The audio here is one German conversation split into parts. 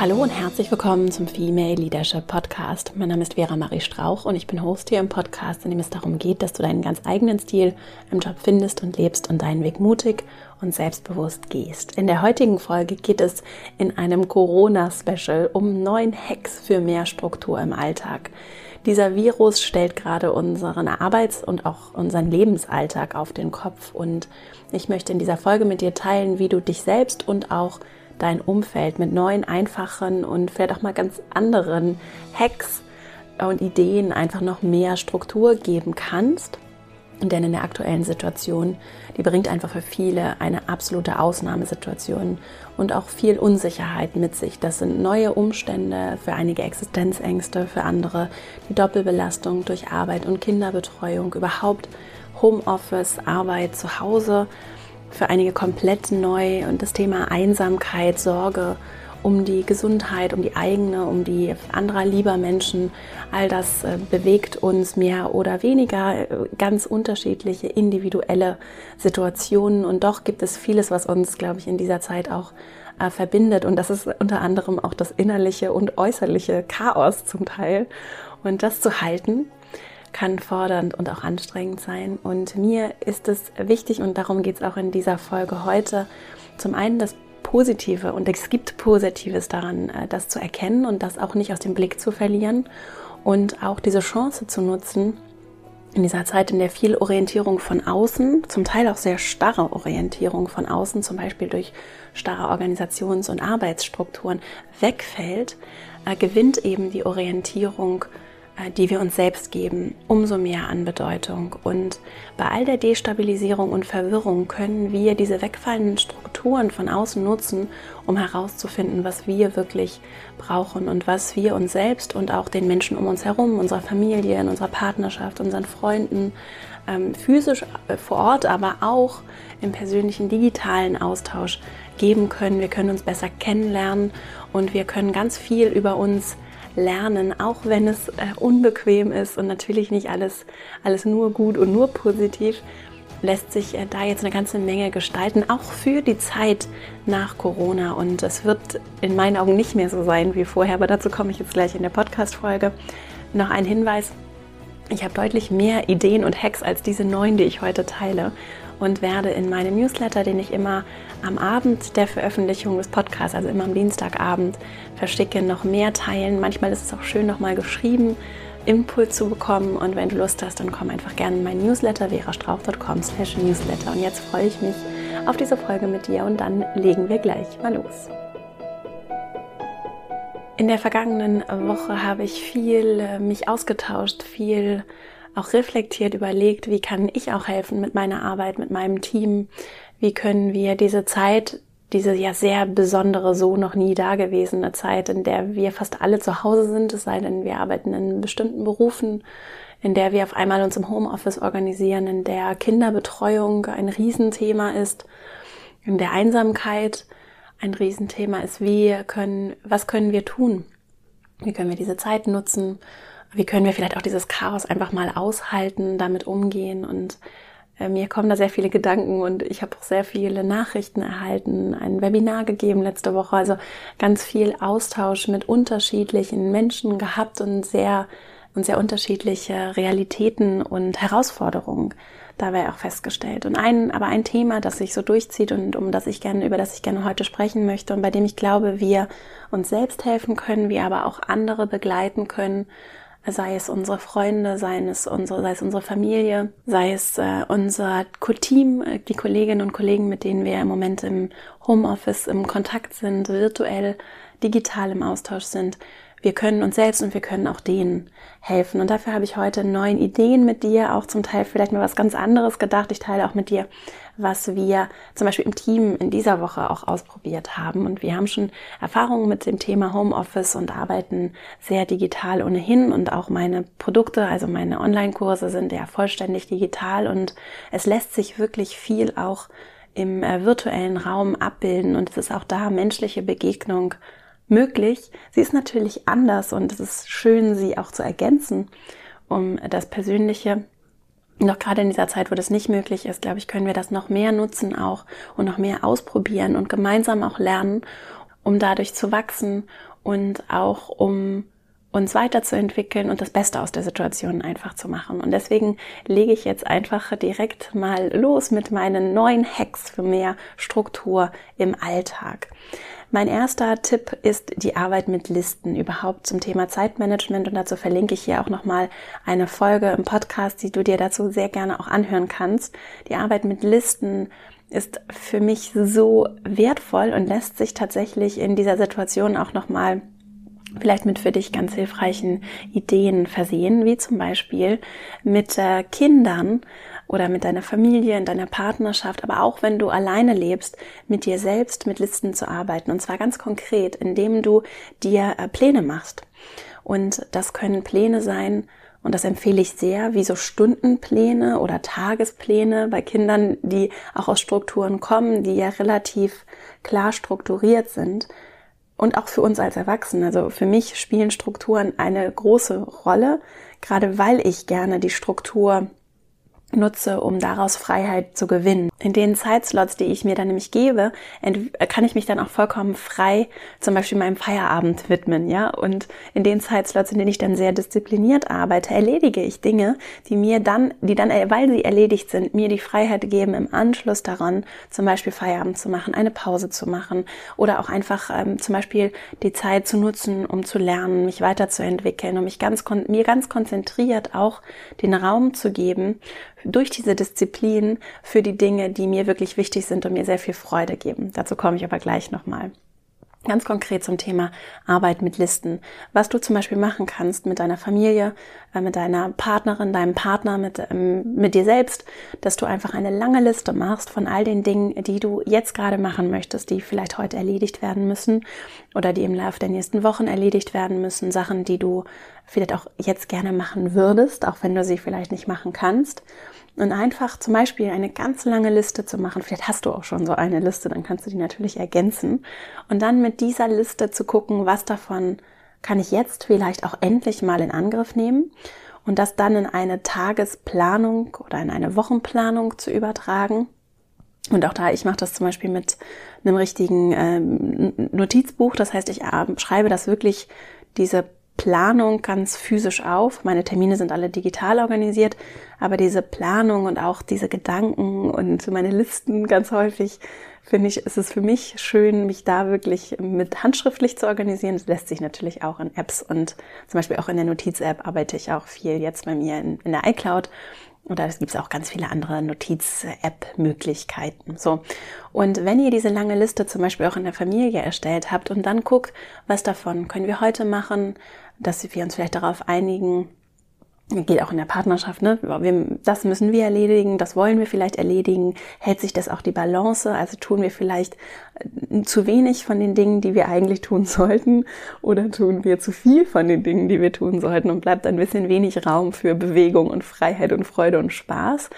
Hallo und herzlich willkommen zum Female Leadership Podcast. Mein Name ist Vera Marie Strauch und ich bin Host hier im Podcast, in dem es darum geht, dass du deinen ganz eigenen Stil im Job findest und lebst und deinen Weg mutig und selbstbewusst gehst. In der heutigen Folge geht es in einem Corona-Special um neun Hacks für mehr Struktur im Alltag. Dieser Virus stellt gerade unseren Arbeits- und auch unseren Lebensalltag auf den Kopf und ich möchte in dieser Folge mit dir teilen, wie du dich selbst und auch dein Umfeld mit neuen, einfachen und vielleicht auch mal ganz anderen Hacks und Ideen einfach noch mehr Struktur geben kannst. Denn in der aktuellen Situation, die bringt einfach für viele eine absolute Ausnahmesituation und auch viel Unsicherheit mit sich. Das sind neue Umstände, für einige Existenzängste, für andere die Doppelbelastung durch Arbeit und Kinderbetreuung, überhaupt Homeoffice, Arbeit zu Hause für einige komplett neu und das Thema Einsamkeit, Sorge um die Gesundheit, um die eigene, um die anderer lieber Menschen, all das äh, bewegt uns mehr oder weniger äh, ganz unterschiedliche individuelle Situationen. Und doch gibt es vieles, was uns, glaube ich, in dieser Zeit auch äh, verbindet. Und das ist unter anderem auch das innerliche und äußerliche Chaos zum Teil. Und das zu halten kann fordernd und auch anstrengend sein. Und mir ist es wichtig, und darum geht es auch in dieser Folge heute, zum einen das Positive, und es gibt Positives daran, äh, das zu erkennen und das auch nicht aus dem Blick zu verlieren und auch diese Chance zu nutzen, in dieser Zeit, in der viel Orientierung von außen, zum Teil auch sehr starre Orientierung von außen, zum Beispiel durch starre Organisations- und Arbeitsstrukturen wegfällt, äh, gewinnt eben die Orientierung die wir uns selbst geben, umso mehr an Bedeutung. Und bei all der Destabilisierung und Verwirrung können wir diese wegfallenden Strukturen von außen nutzen, um herauszufinden, was wir wirklich brauchen und was wir uns selbst und auch den Menschen um uns herum, unserer Familie, in unserer Partnerschaft, unseren Freunden, ähm, physisch äh, vor Ort, aber auch im persönlichen digitalen Austausch geben können. Wir können uns besser kennenlernen und wir können ganz viel über uns lernen, auch wenn es äh, unbequem ist und natürlich nicht alles, alles nur gut und nur positiv, lässt sich äh, da jetzt eine ganze Menge gestalten, auch für die Zeit nach Corona. Und es wird in meinen Augen nicht mehr so sein wie vorher, aber dazu komme ich jetzt gleich in der Podcast-Folge. Noch ein Hinweis. Ich habe deutlich mehr Ideen und Hacks als diese neun, die ich heute teile und werde in meinem Newsletter, den ich immer am Abend der Veröffentlichung des Podcasts, also immer am Dienstagabend, verschicke, noch mehr teilen. Manchmal ist es auch schön, nochmal geschrieben, Input zu bekommen. Und wenn du Lust hast, dann komm einfach gerne in mein Newsletter, verastrauch.com slash newsletter. Und jetzt freue ich mich auf diese Folge mit dir und dann legen wir gleich mal los. In der vergangenen Woche habe ich viel äh, mich ausgetauscht, viel auch reflektiert überlegt, wie kann ich auch helfen mit meiner Arbeit, mit meinem Team, wie können wir diese Zeit, diese ja sehr besondere, so noch nie dagewesene Zeit, in der wir fast alle zu Hause sind, es sei denn, wir arbeiten in bestimmten Berufen, in der wir auf einmal uns im Homeoffice organisieren, in der Kinderbetreuung ein Riesenthema ist, in der Einsamkeit ein Riesenthema ist, wie können, was können wir tun? Wie können wir diese Zeit nutzen? Wie können wir vielleicht auch dieses Chaos einfach mal aushalten, damit umgehen und äh, mir kommen da sehr viele Gedanken und ich habe auch sehr viele Nachrichten erhalten, ein Webinar gegeben letzte Woche, also ganz viel Austausch mit unterschiedlichen Menschen gehabt und sehr und sehr unterschiedliche Realitäten und Herausforderungen dabei auch festgestellt. Und ein, aber ein Thema, das sich so durchzieht und um das ich gerne, über das ich gerne heute sprechen möchte und bei dem ich glaube, wir uns selbst helfen können, wir aber auch andere begleiten können, sei es unsere Freunde, sei es unsere, sei es unsere Familie, sei es äh, unser Team, äh, die Kolleginnen und Kollegen, mit denen wir im Moment im Homeoffice im Kontakt sind, virtuell, digital im Austausch sind. Wir können uns selbst und wir können auch denen helfen. Und dafür habe ich heute neun Ideen mit dir, auch zum Teil vielleicht mal was ganz anderes gedacht. Ich teile auch mit dir, was wir zum Beispiel im Team in dieser Woche auch ausprobiert haben. Und wir haben schon Erfahrungen mit dem Thema Homeoffice und arbeiten sehr digital ohnehin. Und auch meine Produkte, also meine Online-Kurse sind ja vollständig digital. Und es lässt sich wirklich viel auch im äh, virtuellen Raum abbilden. Und es ist auch da menschliche Begegnung möglich. Sie ist natürlich anders und es ist schön, sie auch zu ergänzen, um das Persönliche. Noch gerade in dieser Zeit, wo das nicht möglich ist, glaube ich, können wir das noch mehr nutzen auch und noch mehr ausprobieren und gemeinsam auch lernen, um dadurch zu wachsen und auch um uns weiterzuentwickeln und das Beste aus der Situation einfach zu machen. Und deswegen lege ich jetzt einfach direkt mal los mit meinen neuen Hacks für mehr Struktur im Alltag. Mein erster Tipp ist die Arbeit mit Listen überhaupt zum Thema Zeitmanagement und dazu verlinke ich hier auch nochmal eine Folge im Podcast, die du dir dazu sehr gerne auch anhören kannst. Die Arbeit mit Listen ist für mich so wertvoll und lässt sich tatsächlich in dieser Situation auch nochmal vielleicht mit für dich ganz hilfreichen Ideen versehen, wie zum Beispiel mit äh, Kindern oder mit deiner Familie, in deiner Partnerschaft, aber auch wenn du alleine lebst, mit dir selbst mit Listen zu arbeiten. Und zwar ganz konkret, indem du dir äh, Pläne machst. Und das können Pläne sein, und das empfehle ich sehr, wie so Stundenpläne oder Tagespläne bei Kindern, die auch aus Strukturen kommen, die ja relativ klar strukturiert sind, und auch für uns als Erwachsene. Also für mich spielen Strukturen eine große Rolle, gerade weil ich gerne die Struktur nutze, um daraus Freiheit zu gewinnen. In den Zeitslots, die ich mir dann nämlich gebe, kann ich mich dann auch vollkommen frei zum Beispiel meinem Feierabend widmen, ja. Und in den Zeitslots, in denen ich dann sehr diszipliniert arbeite, erledige ich Dinge, die mir dann, die dann, weil sie erledigt sind, mir die Freiheit geben, im Anschluss daran zum Beispiel Feierabend zu machen, eine Pause zu machen oder auch einfach ähm, zum Beispiel die Zeit zu nutzen, um zu lernen, mich weiterzuentwickeln, um mich ganz, mir ganz konzentriert auch den Raum zu geben, durch diese Disziplin für die Dinge, die mir wirklich wichtig sind und mir sehr viel Freude geben. Dazu komme ich aber gleich nochmal. Ganz konkret zum Thema Arbeit mit Listen. Was du zum Beispiel machen kannst mit deiner Familie, äh, mit deiner Partnerin, deinem Partner, mit, ähm, mit dir selbst, dass du einfach eine lange Liste machst von all den Dingen, die du jetzt gerade machen möchtest, die vielleicht heute erledigt werden müssen oder die im Laufe der nächsten Wochen erledigt werden müssen. Sachen, die du vielleicht auch jetzt gerne machen würdest, auch wenn du sie vielleicht nicht machen kannst. Und einfach zum Beispiel eine ganz lange Liste zu machen. Vielleicht hast du auch schon so eine Liste, dann kannst du die natürlich ergänzen. Und dann mit dieser Liste zu gucken, was davon kann ich jetzt vielleicht auch endlich mal in Angriff nehmen und das dann in eine Tagesplanung oder in eine Wochenplanung zu übertragen. Und auch da, ich mache das zum Beispiel mit einem richtigen ähm, Notizbuch. Das heißt, ich äh, schreibe das wirklich, diese Planung ganz physisch auf. Meine Termine sind alle digital organisiert, aber diese Planung und auch diese Gedanken und meine Listen ganz häufig finde ich, ist es für mich schön, mich da wirklich mit handschriftlich zu organisieren. Das lässt sich natürlich auch in Apps und zum Beispiel auch in der Notiz-App arbeite ich auch viel jetzt bei mir in, in der iCloud. Oder es gibt auch ganz viele andere Notiz-App-Möglichkeiten. So. Und wenn ihr diese lange Liste zum Beispiel auch in der Familie erstellt habt und dann guckt, was davon können wir heute machen, dass wir uns vielleicht darauf einigen, geht auch in der Partnerschaft, ne? Das müssen wir erledigen, das wollen wir vielleicht erledigen. Hält sich das auch die Balance? Also tun wir vielleicht äh, zu wenig von den Dingen, die wir eigentlich tun sollten, oder tun wir zu viel von den Dingen, die wir tun sollten und bleibt ein bisschen wenig Raum für Bewegung und Freiheit und Freude und Spaß?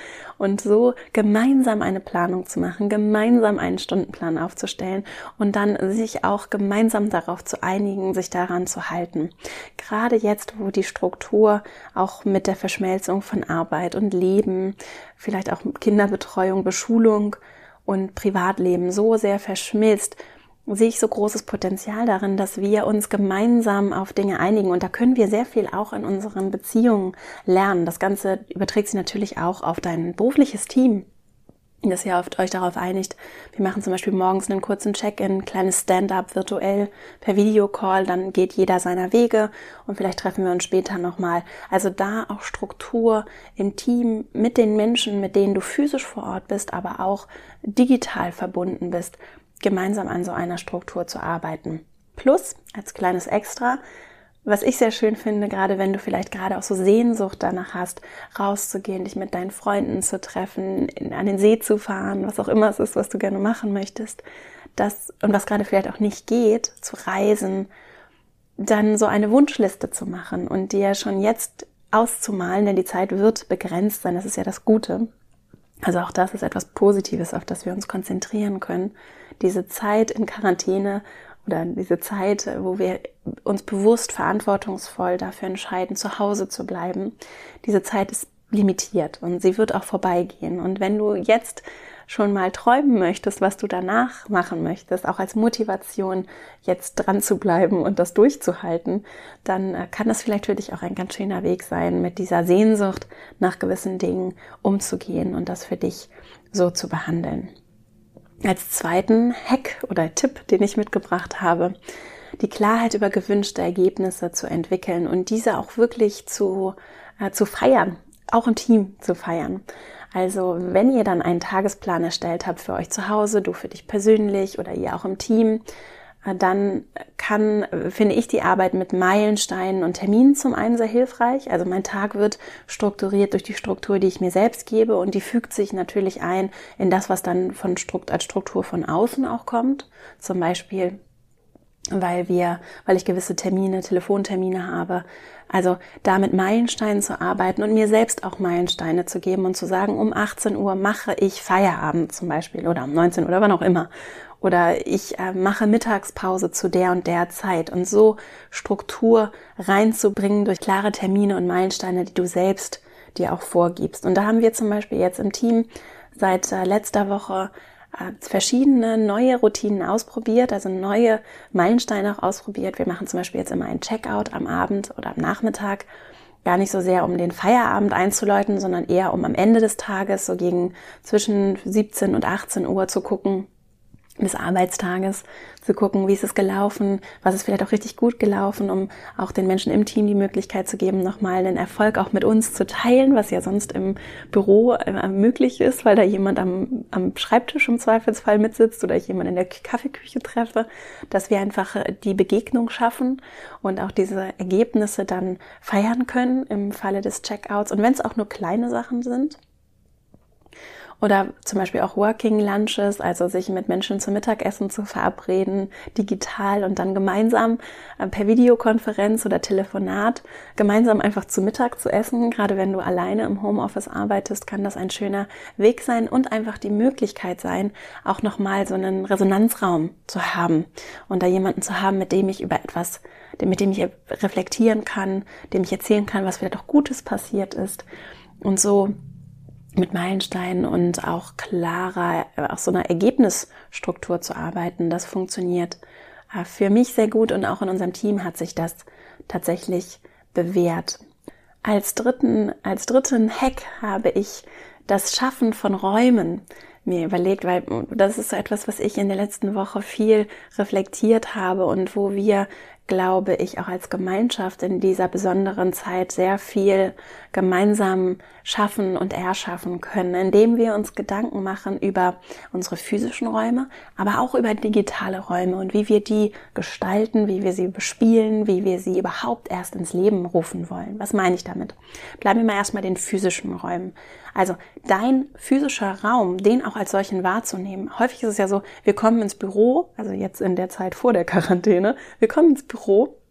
Und so gemeinsam eine Planung zu machen, gemeinsam einen Stundenplan aufzustellen und dann sich auch gemeinsam darauf zu einigen, sich daran zu halten. Gerade jetzt, wo die Struktur auch mit der Verschmelzung von Arbeit und Leben, vielleicht auch Kinderbetreuung, Beschulung und Privatleben so sehr verschmilzt, sehe ich so großes Potenzial darin, dass wir uns gemeinsam auf Dinge einigen. Und da können wir sehr viel auch in unseren Beziehungen lernen. Das Ganze überträgt sich natürlich auch auf dein berufliches Team dass ihr euch darauf einigt. Wir machen zum Beispiel morgens einen kurzen Check-in, kleines Stand-up virtuell per Videocall, dann geht jeder seiner Wege und vielleicht treffen wir uns später nochmal. Also da auch Struktur im Team mit den Menschen, mit denen du physisch vor Ort bist, aber auch digital verbunden bist gemeinsam an so einer Struktur zu arbeiten. Plus, als kleines Extra, was ich sehr schön finde, gerade wenn du vielleicht gerade auch so Sehnsucht danach hast, rauszugehen, dich mit deinen Freunden zu treffen, an den See zu fahren, was auch immer es ist, was du gerne machen möchtest, das und was gerade vielleicht auch nicht geht, zu reisen, dann so eine Wunschliste zu machen und dir schon jetzt auszumalen, denn die Zeit wird begrenzt sein, das ist ja das Gute. Also auch das ist etwas Positives, auf das wir uns konzentrieren können. Diese Zeit in Quarantäne oder diese Zeit, wo wir uns bewusst verantwortungsvoll dafür entscheiden, zu Hause zu bleiben. Diese Zeit ist limitiert und sie wird auch vorbeigehen. Und wenn du jetzt schon mal träumen möchtest, was du danach machen möchtest, auch als Motivation jetzt dran zu bleiben und das durchzuhalten, dann äh, kann das vielleicht für dich auch ein ganz schöner Weg sein, mit dieser Sehnsucht nach gewissen Dingen umzugehen und das für dich so zu behandeln. Als zweiten Hack oder Tipp, den ich mitgebracht habe, die Klarheit über gewünschte Ergebnisse zu entwickeln und diese auch wirklich zu, äh, zu feiern, auch im Team zu feiern. Also wenn ihr dann einen Tagesplan erstellt habt für euch zu Hause, du für dich persönlich oder ihr auch im Team, äh, dann kann, finde ich, die Arbeit mit Meilensteinen und Terminen zum einen sehr hilfreich. Also mein Tag wird strukturiert durch die Struktur, die ich mir selbst gebe und die fügt sich natürlich ein in das, was dann von Strukt als Struktur von außen auch kommt. Zum Beispiel weil wir, weil ich gewisse Termine, Telefontermine habe. Also da mit Meilensteinen zu arbeiten und mir selbst auch Meilensteine zu geben und zu sagen, um 18 Uhr mache ich Feierabend zum Beispiel oder um 19 oder wann auch immer. Oder ich äh, mache Mittagspause zu der und der Zeit und so Struktur reinzubringen durch klare Termine und Meilensteine, die du selbst dir auch vorgibst. Und da haben wir zum Beispiel jetzt im Team seit äh, letzter Woche verschiedene neue Routinen ausprobiert, also neue Meilensteine auch ausprobiert. Wir machen zum Beispiel jetzt immer ein Checkout am Abend oder am Nachmittag. Gar nicht so sehr, um den Feierabend einzuläuten, sondern eher, um am Ende des Tages, so gegen zwischen 17 und 18 Uhr zu gucken, des Arbeitstages zu gucken, wie ist es gelaufen, was ist vielleicht auch richtig gut gelaufen, um auch den Menschen im Team die Möglichkeit zu geben, nochmal einen Erfolg auch mit uns zu teilen, was ja sonst im Büro äh, möglich ist, weil da jemand am, am Schreibtisch im Zweifelsfall mitsitzt oder ich jemand in der Kaffeeküche treffe, dass wir einfach äh, die Begegnung schaffen und auch diese Ergebnisse dann feiern können im Falle des Checkouts und wenn es auch nur kleine Sachen sind. Oder zum Beispiel auch Working Lunches, also sich mit Menschen zum Mittagessen zu verabreden, digital und dann gemeinsam äh, per Videokonferenz oder Telefonat gemeinsam einfach zu Mittag zu essen. Gerade wenn du alleine im Homeoffice arbeitest, kann das ein schöner Weg sein und einfach die Möglichkeit sein, auch nochmal so einen Resonanzraum zu haben und da jemanden zu haben, mit dem ich über etwas, mit dem ich reflektieren kann, dem ich erzählen kann, was vielleicht auch Gutes passiert ist. Und so mit Meilensteinen und auch klarer, auch so einer Ergebnisstruktur zu arbeiten. Das funktioniert äh, für mich sehr gut und auch in unserem Team hat sich das tatsächlich bewährt. Als dritten, als dritten Hack habe ich das Schaffen von Räumen mir überlegt, weil das ist so etwas, was ich in der letzten Woche viel reflektiert habe und wo wir glaube ich, auch als Gemeinschaft in dieser besonderen Zeit sehr viel gemeinsam schaffen und erschaffen können, indem wir uns Gedanken machen über unsere physischen Räume, aber auch über digitale Räume und wie wir die gestalten, wie wir sie bespielen, wie wir sie überhaupt erst ins Leben rufen wollen. Was meine ich damit? Bleiben wir mal erstmal den physischen Räumen. Also dein physischer Raum, den auch als solchen wahrzunehmen. Häufig ist es ja so, wir kommen ins Büro, also jetzt in der Zeit vor der Quarantäne, wir kommen ins Büro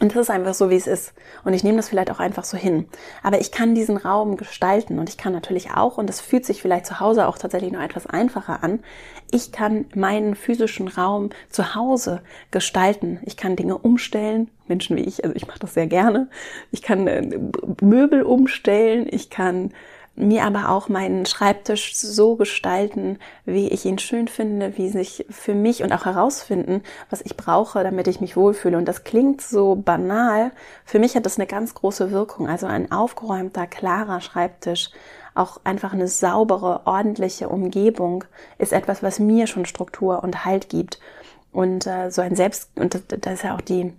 und das ist einfach so, wie es ist. Und ich nehme das vielleicht auch einfach so hin. Aber ich kann diesen Raum gestalten und ich kann natürlich auch, und das fühlt sich vielleicht zu Hause auch tatsächlich noch etwas einfacher an, ich kann meinen physischen Raum zu Hause gestalten. Ich kann Dinge umstellen, Menschen wie ich, also ich mache das sehr gerne. Ich kann äh, Möbel umstellen, ich kann mir aber auch meinen Schreibtisch so gestalten, wie ich ihn schön finde, wie sich für mich und auch herausfinden, was ich brauche, damit ich mich wohlfühle. Und das klingt so banal. Für mich hat das eine ganz große Wirkung. Also ein aufgeräumter, klarer Schreibtisch, auch einfach eine saubere, ordentliche Umgebung ist etwas, was mir schon Struktur und Halt gibt. Und äh, so ein Selbst, und das, das ist ja auch die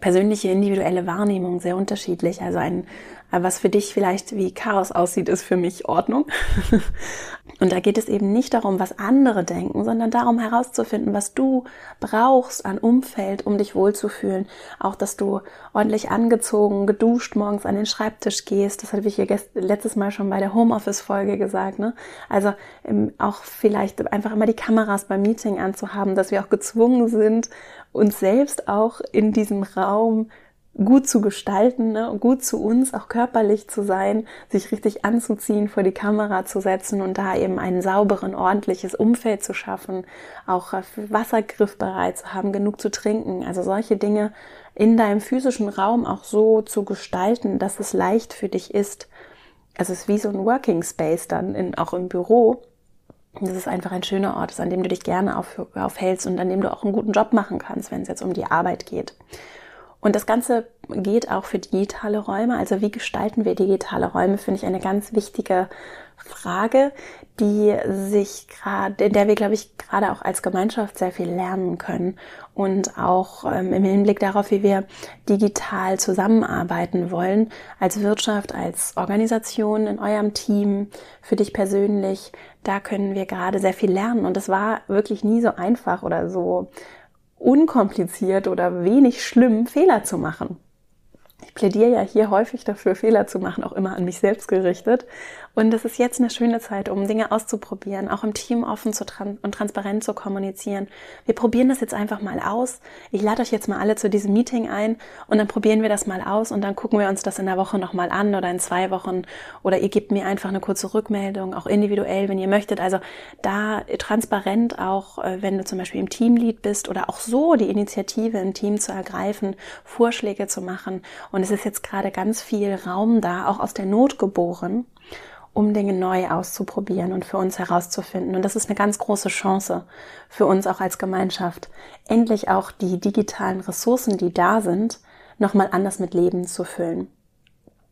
persönliche individuelle Wahrnehmung sehr unterschiedlich. Also ein, was für dich vielleicht wie Chaos aussieht, ist für mich Ordnung. Und da geht es eben nicht darum, was andere denken, sondern darum herauszufinden, was du brauchst an Umfeld, um dich wohlzufühlen. Auch, dass du ordentlich angezogen, geduscht morgens an den Schreibtisch gehst. Das hatte ich hier letztes Mal schon bei der Homeoffice-Folge gesagt. Ne? Also ähm, auch vielleicht einfach immer die Kameras beim Meeting anzuhaben, dass wir auch gezwungen sind, uns selbst auch in diesem Raum gut zu gestalten, ne? gut zu uns, auch körperlich zu sein, sich richtig anzuziehen, vor die Kamera zu setzen und da eben ein sauberen, ordentliches Umfeld zu schaffen, auch Wassergriff bereit zu haben, genug zu trinken. Also solche Dinge in deinem physischen Raum auch so zu gestalten, dass es leicht für dich ist. Also es ist wie so ein Working Space dann in, auch im Büro. Das ist einfach ein schöner Ort, an dem du dich gerne auf, aufhältst und an dem du auch einen guten Job machen kannst, wenn es jetzt um die Arbeit geht. Und das Ganze geht auch für digitale Räume. Also wie gestalten wir digitale Räume, finde ich eine ganz wichtige Frage, die sich gerade, in der wir, glaube ich, gerade auch als Gemeinschaft sehr viel lernen können und auch ähm, im Hinblick darauf, wie wir digital zusammenarbeiten wollen, als Wirtschaft, als Organisation, in eurem Team, für dich persönlich, da können wir gerade sehr viel lernen. Und es war wirklich nie so einfach oder so unkompliziert oder wenig schlimm, Fehler zu machen. Ich plädiere ja hier häufig dafür, Fehler zu machen, auch immer an mich selbst gerichtet. Und es ist jetzt eine schöne Zeit, um Dinge auszuprobieren, auch im Team offen zu tran und transparent zu kommunizieren. Wir probieren das jetzt einfach mal aus. Ich lade euch jetzt mal alle zu diesem Meeting ein und dann probieren wir das mal aus und dann gucken wir uns das in der Woche nochmal an oder in zwei Wochen oder ihr gebt mir einfach eine kurze Rückmeldung, auch individuell, wenn ihr möchtet. Also da transparent auch, äh, wenn du zum Beispiel im Teamlead bist oder auch so die Initiative im Team zu ergreifen, Vorschläge zu machen. Und es ist jetzt gerade ganz viel Raum da, auch aus der Not geboren um Dinge neu auszuprobieren und für uns herauszufinden. Und das ist eine ganz große Chance für uns auch als Gemeinschaft, endlich auch die digitalen Ressourcen, die da sind, nochmal anders mit Leben zu füllen.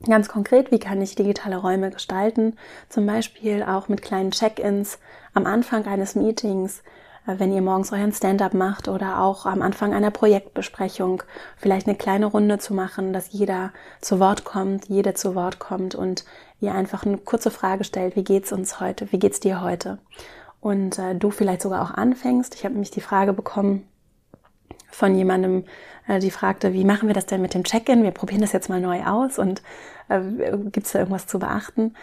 Ganz konkret, wie kann ich digitale Räume gestalten? Zum Beispiel auch mit kleinen Check-ins am Anfang eines Meetings, äh, wenn ihr morgens euren Stand-up macht oder auch am Anfang einer Projektbesprechung vielleicht eine kleine Runde zu machen, dass jeder zu Wort kommt, jede zu Wort kommt und ihr einfach eine kurze Frage stellt, wie geht's uns heute, wie geht's dir heute? Und äh, du vielleicht sogar auch anfängst. Ich habe nämlich die Frage bekommen von jemandem, äh, die fragte, wie machen wir das denn mit dem Check-in? Wir probieren das jetzt mal neu aus und äh, gibt's da irgendwas zu beachten?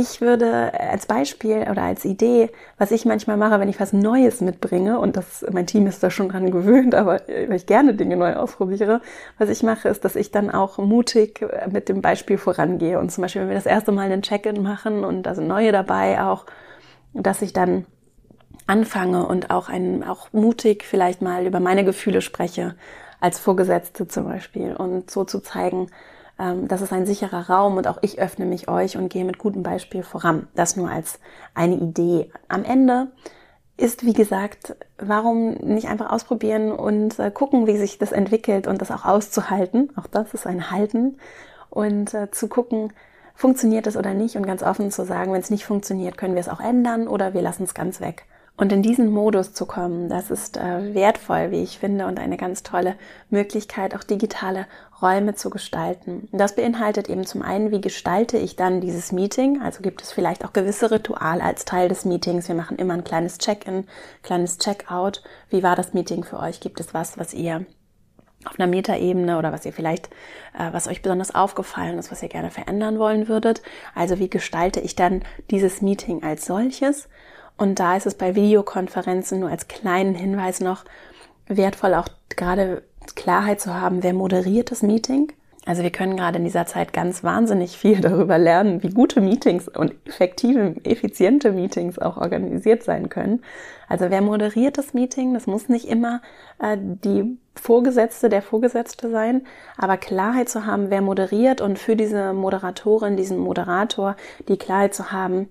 Ich würde als Beispiel oder als Idee, was ich manchmal mache, wenn ich was Neues mitbringe, und das, mein Team ist da schon dran gewöhnt, aber weil ich gerne Dinge neu ausprobiere, was ich mache, ist, dass ich dann auch mutig mit dem Beispiel vorangehe. Und zum Beispiel, wenn wir das erste Mal einen Check-in machen und da sind neue dabei auch, dass ich dann anfange und auch ein, auch mutig vielleicht mal über meine Gefühle spreche, als Vorgesetzte zum Beispiel, und so zu zeigen, ähm, das ist ein sicherer Raum und auch ich öffne mich euch und gehe mit gutem Beispiel voran. Das nur als eine Idee. Am Ende ist, wie gesagt, warum nicht einfach ausprobieren und äh, gucken, wie sich das entwickelt und das auch auszuhalten. Auch das ist ein Halten. Und äh, zu gucken, funktioniert es oder nicht und ganz offen zu sagen, wenn es nicht funktioniert, können wir es auch ändern oder wir lassen es ganz weg. Und in diesen Modus zu kommen, das ist äh, wertvoll, wie ich finde, und eine ganz tolle Möglichkeit, auch digitale Räume zu gestalten. Das beinhaltet eben zum einen, wie gestalte ich dann dieses Meeting? Also gibt es vielleicht auch gewisse Rituale als Teil des Meetings. Wir machen immer ein kleines Check-in, kleines Check-out. Wie war das Meeting für euch? Gibt es was, was ihr auf einer Metaebene oder was ihr vielleicht, äh, was euch besonders aufgefallen ist, was ihr gerne verändern wollen würdet. Also wie gestalte ich dann dieses Meeting als solches? Und da ist es bei Videokonferenzen nur als kleinen Hinweis noch wertvoll, auch gerade Klarheit zu haben, wer moderiert das Meeting. Also wir können gerade in dieser Zeit ganz wahnsinnig viel darüber lernen, wie gute Meetings und effektive, effiziente Meetings auch organisiert sein können. Also wer moderiert das Meeting? Das muss nicht immer äh, die Vorgesetzte, der Vorgesetzte sein, aber Klarheit zu haben, wer moderiert und für diese Moderatorin, diesen Moderator, die Klarheit zu haben,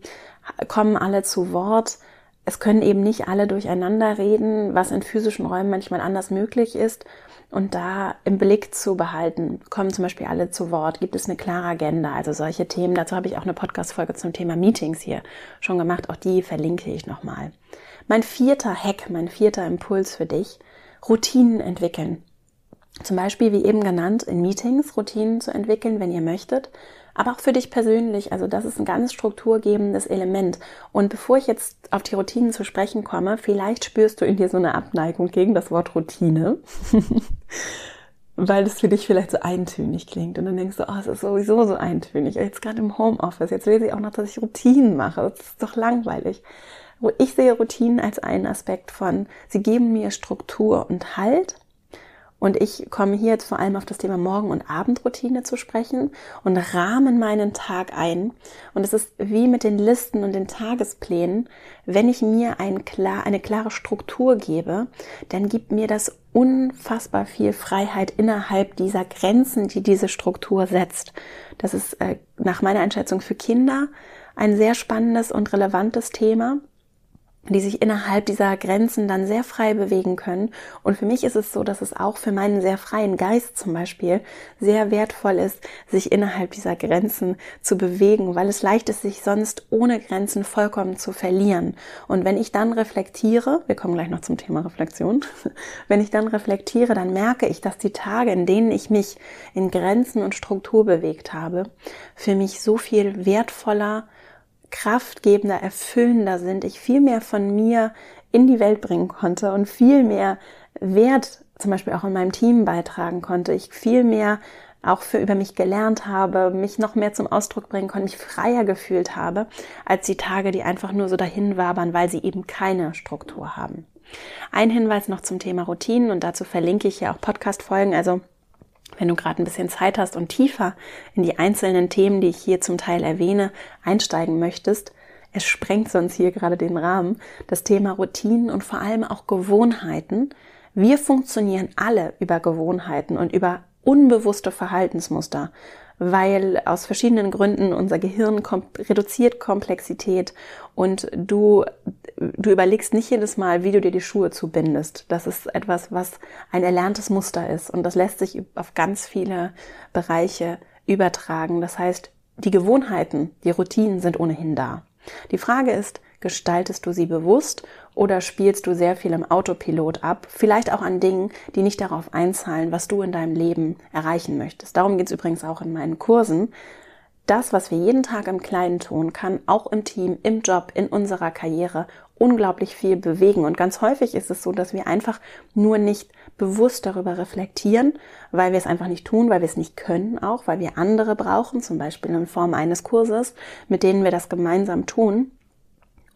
kommen alle zu Wort. Es können eben nicht alle durcheinander reden, was in physischen Räumen manchmal anders möglich ist. Und da im Blick zu behalten, kommen zum Beispiel alle zu Wort, gibt es eine klare Agenda, also solche Themen. Dazu habe ich auch eine Podcast-Folge zum Thema Meetings hier schon gemacht. Auch die verlinke ich nochmal. Mein vierter Hack, mein vierter Impuls für dich, Routinen entwickeln. Zum Beispiel, wie eben genannt, in Meetings Routinen zu entwickeln, wenn ihr möchtet aber auch für dich persönlich. Also das ist ein ganz strukturgebendes Element. Und bevor ich jetzt auf die Routinen zu sprechen komme, vielleicht spürst du in dir so eine Abneigung gegen das Wort Routine. weil es für dich vielleicht so eintönig klingt. Und dann denkst du, oh, es ist sowieso so eintönig. Jetzt gerade im Homeoffice, jetzt lese ich auch noch, dass ich Routinen mache. Das ist doch langweilig. Ich sehe Routinen als einen Aspekt von, sie geben mir Struktur und Halt und ich komme hier jetzt vor allem auf das Thema Morgen- und Abendroutine zu sprechen und rahmen meinen Tag ein. Und es ist wie mit den Listen und den Tagesplänen, wenn ich mir ein klar, eine klare Struktur gebe, dann gibt mir das unfassbar viel Freiheit innerhalb dieser Grenzen, die diese Struktur setzt. Das ist äh, nach meiner Einschätzung für Kinder ein sehr spannendes und relevantes Thema die sich innerhalb dieser Grenzen dann sehr frei bewegen können. Und für mich ist es so, dass es auch für meinen sehr freien Geist zum Beispiel sehr wertvoll ist, sich innerhalb dieser Grenzen zu bewegen, weil es leicht ist, sich sonst ohne Grenzen vollkommen zu verlieren. Und wenn ich dann reflektiere, wir kommen gleich noch zum Thema Reflexion, wenn ich dann reflektiere, dann merke ich, dass die Tage, in denen ich mich in Grenzen und Struktur bewegt habe, für mich so viel wertvoller kraftgebender, erfüllender sind, ich viel mehr von mir in die Welt bringen konnte und viel mehr Wert zum Beispiel auch in meinem Team beitragen konnte, ich viel mehr auch für über mich gelernt habe, mich noch mehr zum Ausdruck bringen konnte, mich freier gefühlt habe, als die Tage, die einfach nur so dahin wabern, weil sie eben keine Struktur haben. Ein Hinweis noch zum Thema Routinen und dazu verlinke ich ja auch Podcast-Folgen, also wenn du gerade ein bisschen Zeit hast und tiefer in die einzelnen Themen, die ich hier zum Teil erwähne, einsteigen möchtest, es sprengt sonst hier gerade den Rahmen, das Thema Routinen und vor allem auch Gewohnheiten. Wir funktionieren alle über Gewohnheiten und über unbewusste Verhaltensmuster weil aus verschiedenen Gründen unser Gehirn kom reduziert Komplexität und du, du überlegst nicht jedes Mal, wie du dir die Schuhe zubindest. Das ist etwas, was ein erlerntes Muster ist und das lässt sich auf ganz viele Bereiche übertragen. Das heißt, die Gewohnheiten, die Routinen sind ohnehin da. Die Frage ist, gestaltest du sie bewusst oder spielst du sehr viel im Autopilot ab, vielleicht auch an Dingen, die nicht darauf einzahlen, was du in deinem Leben erreichen möchtest. Darum geht es übrigens auch in meinen Kursen. Das, was wir jeden Tag im Kleinen tun, kann auch im Team, im Job, in unserer Karriere unglaublich viel bewegen. Und ganz häufig ist es so, dass wir einfach nur nicht bewusst darüber reflektieren, weil wir es einfach nicht tun, weil wir es nicht können, auch weil wir andere brauchen, zum Beispiel in Form eines Kurses, mit denen wir das gemeinsam tun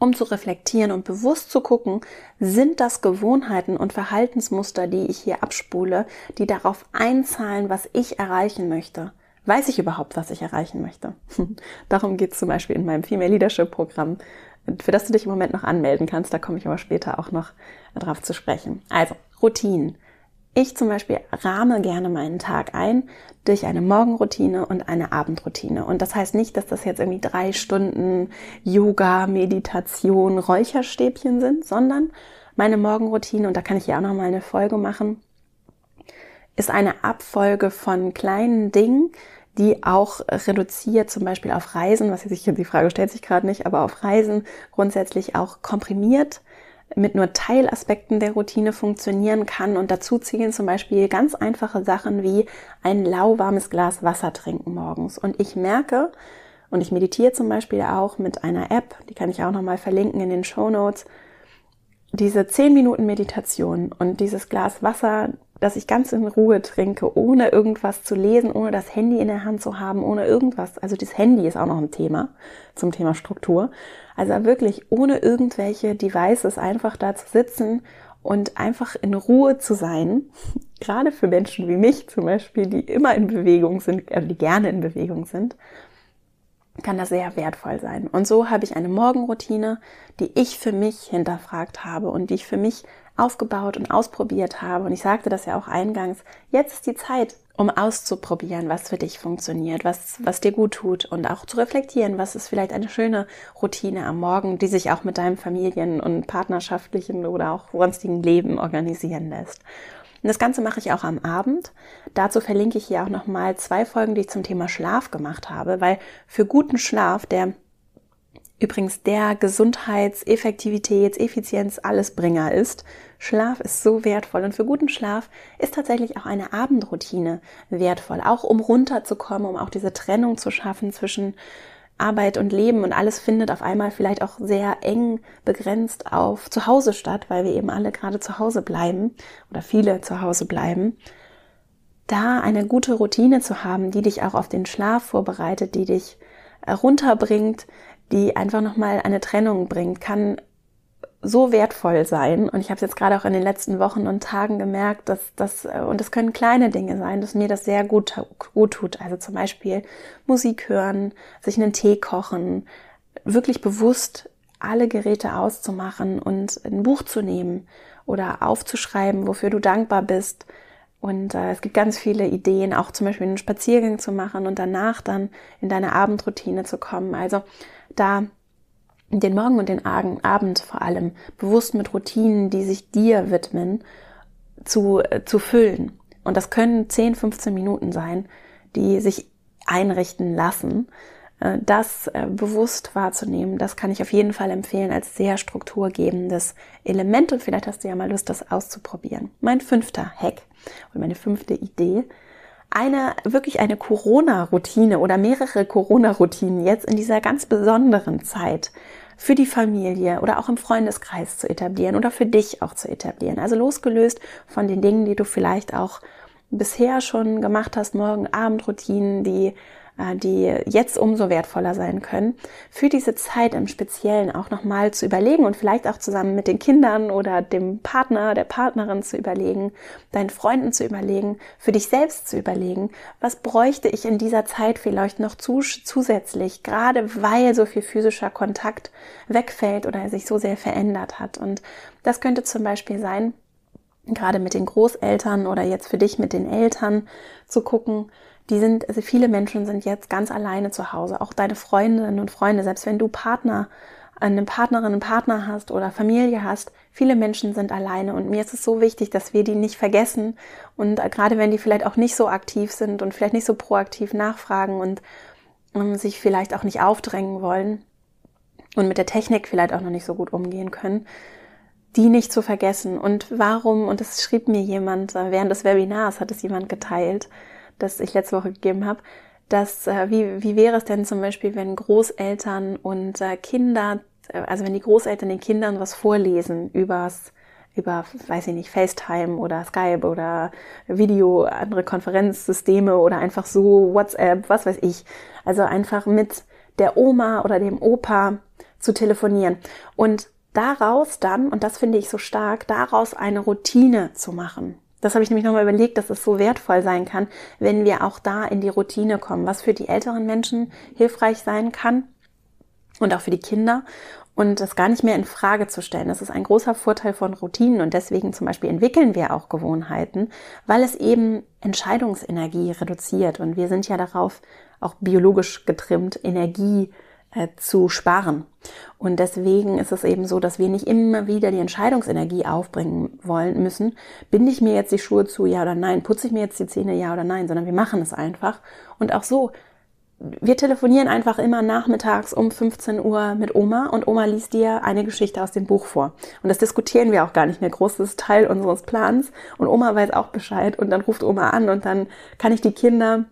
um zu reflektieren und bewusst zu gucken, sind das Gewohnheiten und Verhaltensmuster, die ich hier abspule, die darauf einzahlen, was ich erreichen möchte. Weiß ich überhaupt, was ich erreichen möchte? Darum geht es zum Beispiel in meinem Female Leadership Programm, für das du dich im Moment noch anmelden kannst. Da komme ich aber später auch noch drauf zu sprechen. Also, Routinen. Ich zum Beispiel rahme gerne meinen Tag ein durch eine Morgenroutine und eine Abendroutine. Und das heißt nicht, dass das jetzt irgendwie drei Stunden Yoga, Meditation, Räucherstäbchen sind, sondern meine Morgenroutine, und da kann ich ja auch noch mal eine Folge machen, ist eine Abfolge von kleinen Dingen, die auch reduziert, zum Beispiel auf Reisen, was jetzt die Frage stellt sich gerade nicht, aber auf Reisen grundsätzlich auch komprimiert mit nur Teilaspekten der Routine funktionieren kann und dazu zählen zum Beispiel ganz einfache Sachen wie ein lauwarmes Glas Wasser trinken morgens. Und ich merke, und ich meditiere zum Beispiel auch mit einer App, die kann ich auch nochmal verlinken in den Show Notes, diese 10 Minuten Meditation und dieses Glas Wasser dass ich ganz in Ruhe trinke, ohne irgendwas zu lesen, ohne das Handy in der Hand zu haben, ohne irgendwas. Also das Handy ist auch noch ein Thema zum Thema Struktur. Also wirklich ohne irgendwelche Devices einfach da zu sitzen und einfach in Ruhe zu sein. Gerade für Menschen wie mich zum Beispiel, die immer in Bewegung sind, also die gerne in Bewegung sind, kann das sehr wertvoll sein. Und so habe ich eine Morgenroutine, die ich für mich hinterfragt habe und die ich für mich aufgebaut und ausprobiert habe. Und ich sagte das ja auch eingangs, jetzt ist die Zeit, um auszuprobieren, was für dich funktioniert, was, was dir gut tut und auch zu reflektieren, was ist vielleicht eine schöne Routine am Morgen, die sich auch mit deinem Familien- und partnerschaftlichen oder auch sonstigen Leben organisieren lässt. Und das Ganze mache ich auch am Abend. Dazu verlinke ich hier auch nochmal zwei Folgen, die ich zum Thema Schlaf gemacht habe, weil für guten Schlaf, der übrigens der Gesundheits-, Effektivitäts-, Effizienz Allesbringer ist. Schlaf ist so wertvoll und für guten Schlaf ist tatsächlich auch eine Abendroutine wertvoll, auch um runterzukommen, um auch diese Trennung zu schaffen zwischen Arbeit und Leben und alles findet auf einmal vielleicht auch sehr eng begrenzt auf zu Hause statt, weil wir eben alle gerade zu Hause bleiben oder viele zu Hause bleiben. Da eine gute Routine zu haben, die dich auch auf den Schlaf vorbereitet, die dich runterbringt, die einfach nochmal eine Trennung bringt, kann so wertvoll sein. Und ich habe es jetzt gerade auch in den letzten Wochen und Tagen gemerkt, dass das, äh, und das können kleine Dinge sein, dass mir das sehr gut, gut tut. Also zum Beispiel Musik hören, sich einen Tee kochen, wirklich bewusst alle Geräte auszumachen und ein Buch zu nehmen oder aufzuschreiben, wofür du dankbar bist. Und äh, es gibt ganz viele Ideen, auch zum Beispiel einen Spaziergang zu machen und danach dann in deine Abendroutine zu kommen. Also da den Morgen und den Abend vor allem bewusst mit Routinen, die sich dir widmen, zu, äh, zu füllen. Und das können 10, 15 Minuten sein, die sich einrichten lassen. Äh, das äh, bewusst wahrzunehmen, das kann ich auf jeden Fall empfehlen als sehr strukturgebendes Element und vielleicht hast du ja mal Lust, das auszuprobieren. Mein fünfter Hack und meine fünfte Idee eine, wirklich eine Corona-Routine oder mehrere Corona-Routinen jetzt in dieser ganz besonderen Zeit für die Familie oder auch im Freundeskreis zu etablieren oder für dich auch zu etablieren. Also losgelöst von den Dingen, die du vielleicht auch bisher schon gemacht hast, Morgen-Abend-Routinen, die die jetzt umso wertvoller sein können, für diese Zeit im Speziellen auch nochmal zu überlegen und vielleicht auch zusammen mit den Kindern oder dem Partner, der Partnerin zu überlegen, deinen Freunden zu überlegen, für dich selbst zu überlegen, was bräuchte ich in dieser Zeit vielleicht noch zusätzlich, gerade weil so viel physischer Kontakt wegfällt oder sich so sehr verändert hat. Und das könnte zum Beispiel sein, gerade mit den Großeltern oder jetzt für dich mit den Eltern zu gucken, die sind, also viele Menschen sind jetzt ganz alleine zu Hause, auch deine Freundinnen und Freunde, selbst wenn du Partner, eine Partnerin, einen Partner hast oder Familie hast, viele Menschen sind alleine und mir ist es so wichtig, dass wir die nicht vergessen und gerade wenn die vielleicht auch nicht so aktiv sind und vielleicht nicht so proaktiv nachfragen und um, sich vielleicht auch nicht aufdrängen wollen und mit der Technik vielleicht auch noch nicht so gut umgehen können, die nicht zu vergessen. Und warum, und das schrieb mir jemand, äh, während des Webinars hat es jemand geteilt, das ich letzte Woche gegeben habe, dass äh, wie, wie wäre es denn zum Beispiel, wenn Großeltern und äh, Kinder, äh, also wenn die Großeltern den Kindern was vorlesen übers über, weiß ich nicht, FaceTime oder Skype oder Video, andere Konferenzsysteme oder einfach so WhatsApp, was weiß ich. Also einfach mit der Oma oder dem Opa zu telefonieren. Und daraus dann, und das finde ich so stark, daraus eine Routine zu machen. Das habe ich nämlich nochmal überlegt, dass es so wertvoll sein kann, wenn wir auch da in die Routine kommen, was für die älteren Menschen hilfreich sein kann und auch für die Kinder und das gar nicht mehr in Frage zu stellen. Das ist ein großer Vorteil von Routinen und deswegen zum Beispiel entwickeln wir auch Gewohnheiten, weil es eben Entscheidungsenergie reduziert und wir sind ja darauf auch biologisch getrimmt, Energie äh, zu sparen. Und deswegen ist es eben so, dass wir nicht immer wieder die Entscheidungsenergie aufbringen wollen müssen. Binde ich mir jetzt die Schuhe zu, ja oder nein? Putze ich mir jetzt die Zähne, ja oder nein? Sondern wir machen es einfach. Und auch so, wir telefonieren einfach immer nachmittags um 15 Uhr mit Oma und Oma liest dir eine Geschichte aus dem Buch vor. Und das diskutieren wir auch gar nicht mehr. Großes Teil unseres Plans. Und Oma weiß auch Bescheid und dann ruft Oma an und dann kann ich die Kinder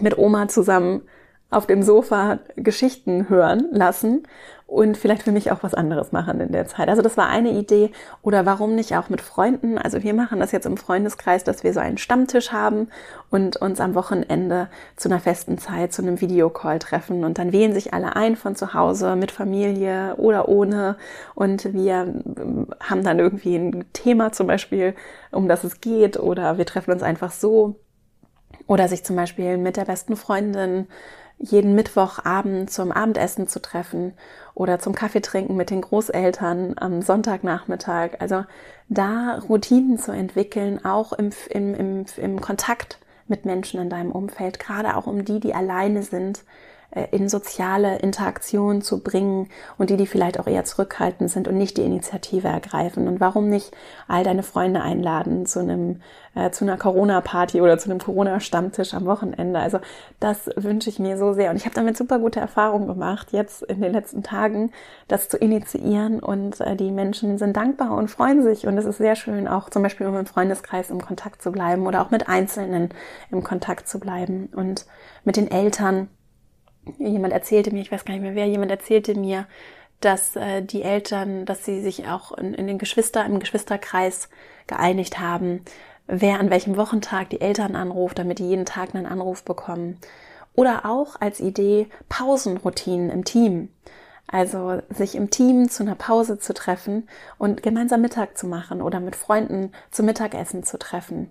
mit Oma zusammen auf dem Sofa Geschichten hören lassen und vielleicht für mich auch was anderes machen in der Zeit. Also das war eine Idee. Oder warum nicht auch mit Freunden? Also wir machen das jetzt im Freundeskreis, dass wir so einen Stammtisch haben und uns am Wochenende zu einer festen Zeit zu einem Videocall treffen. Und dann wählen sich alle ein von zu Hause mit Familie oder ohne. Und wir ähm, haben dann irgendwie ein Thema zum Beispiel, um das es geht. Oder wir treffen uns einfach so. Oder sich zum Beispiel mit der besten Freundin jeden Mittwochabend zum Abendessen zu treffen oder zum Kaffee trinken mit den Großeltern am Sonntagnachmittag. Also da Routinen zu entwickeln, auch im, im, im, im Kontakt mit Menschen in deinem Umfeld, gerade auch um die, die alleine sind, in soziale Interaktion zu bringen und die, die vielleicht auch eher zurückhaltend sind und nicht die Initiative ergreifen. Und warum nicht all deine Freunde einladen zu einem, äh, zu einer Corona-Party oder zu einem Corona-Stammtisch am Wochenende? Also das wünsche ich mir so sehr. Und ich habe damit super gute Erfahrungen gemacht, jetzt in den letzten Tagen, das zu initiieren und äh, die Menschen sind dankbar und freuen sich. Und es ist sehr schön, auch zum Beispiel um im Freundeskreis im Kontakt zu bleiben oder auch mit Einzelnen im Kontakt zu bleiben und mit den Eltern jemand erzählte mir, ich weiß gar nicht mehr wer, jemand erzählte mir, dass äh, die Eltern, dass sie sich auch in, in den Geschwister, im Geschwisterkreis geeinigt haben, wer an welchem Wochentag die Eltern anruft, damit die jeden Tag einen Anruf bekommen. Oder auch als Idee Pausenroutinen im Team. Also sich im Team zu einer Pause zu treffen und gemeinsam Mittag zu machen oder mit Freunden zum Mittagessen zu treffen.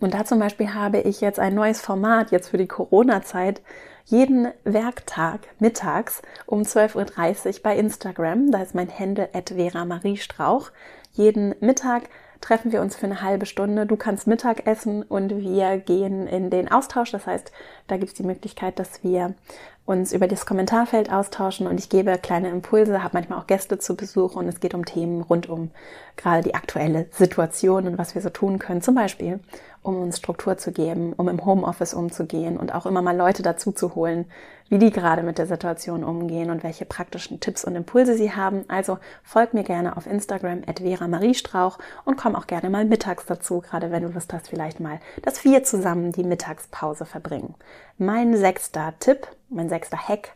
Und da zum Beispiel habe ich jetzt ein neues Format jetzt für die Corona-Zeit jeden Werktag mittags um 12.30 Uhr bei Instagram. Da ist mein Handle at Vera Marie Strauch. Jeden Mittag treffen wir uns für eine halbe Stunde. Du kannst Mittag essen und wir gehen in den Austausch. Das heißt, da gibt es die Möglichkeit, dass wir uns über das Kommentarfeld austauschen und ich gebe kleine Impulse, habe manchmal auch Gäste zu Besuch und es geht um Themen rund um gerade die aktuelle Situation und was wir so tun können. Zum Beispiel, um uns Struktur zu geben, um im Homeoffice umzugehen und auch immer mal Leute dazu zu holen, wie die gerade mit der Situation umgehen und welche praktischen Tipps und Impulse sie haben. Also folg mir gerne auf Instagram at Vera Marie Strauch und komm auch gerne mal mittags dazu, gerade wenn du Lust hast, vielleicht mal, dass wir zusammen die Mittagspause verbringen. Mein sechster Tipp, mein sechster Hack,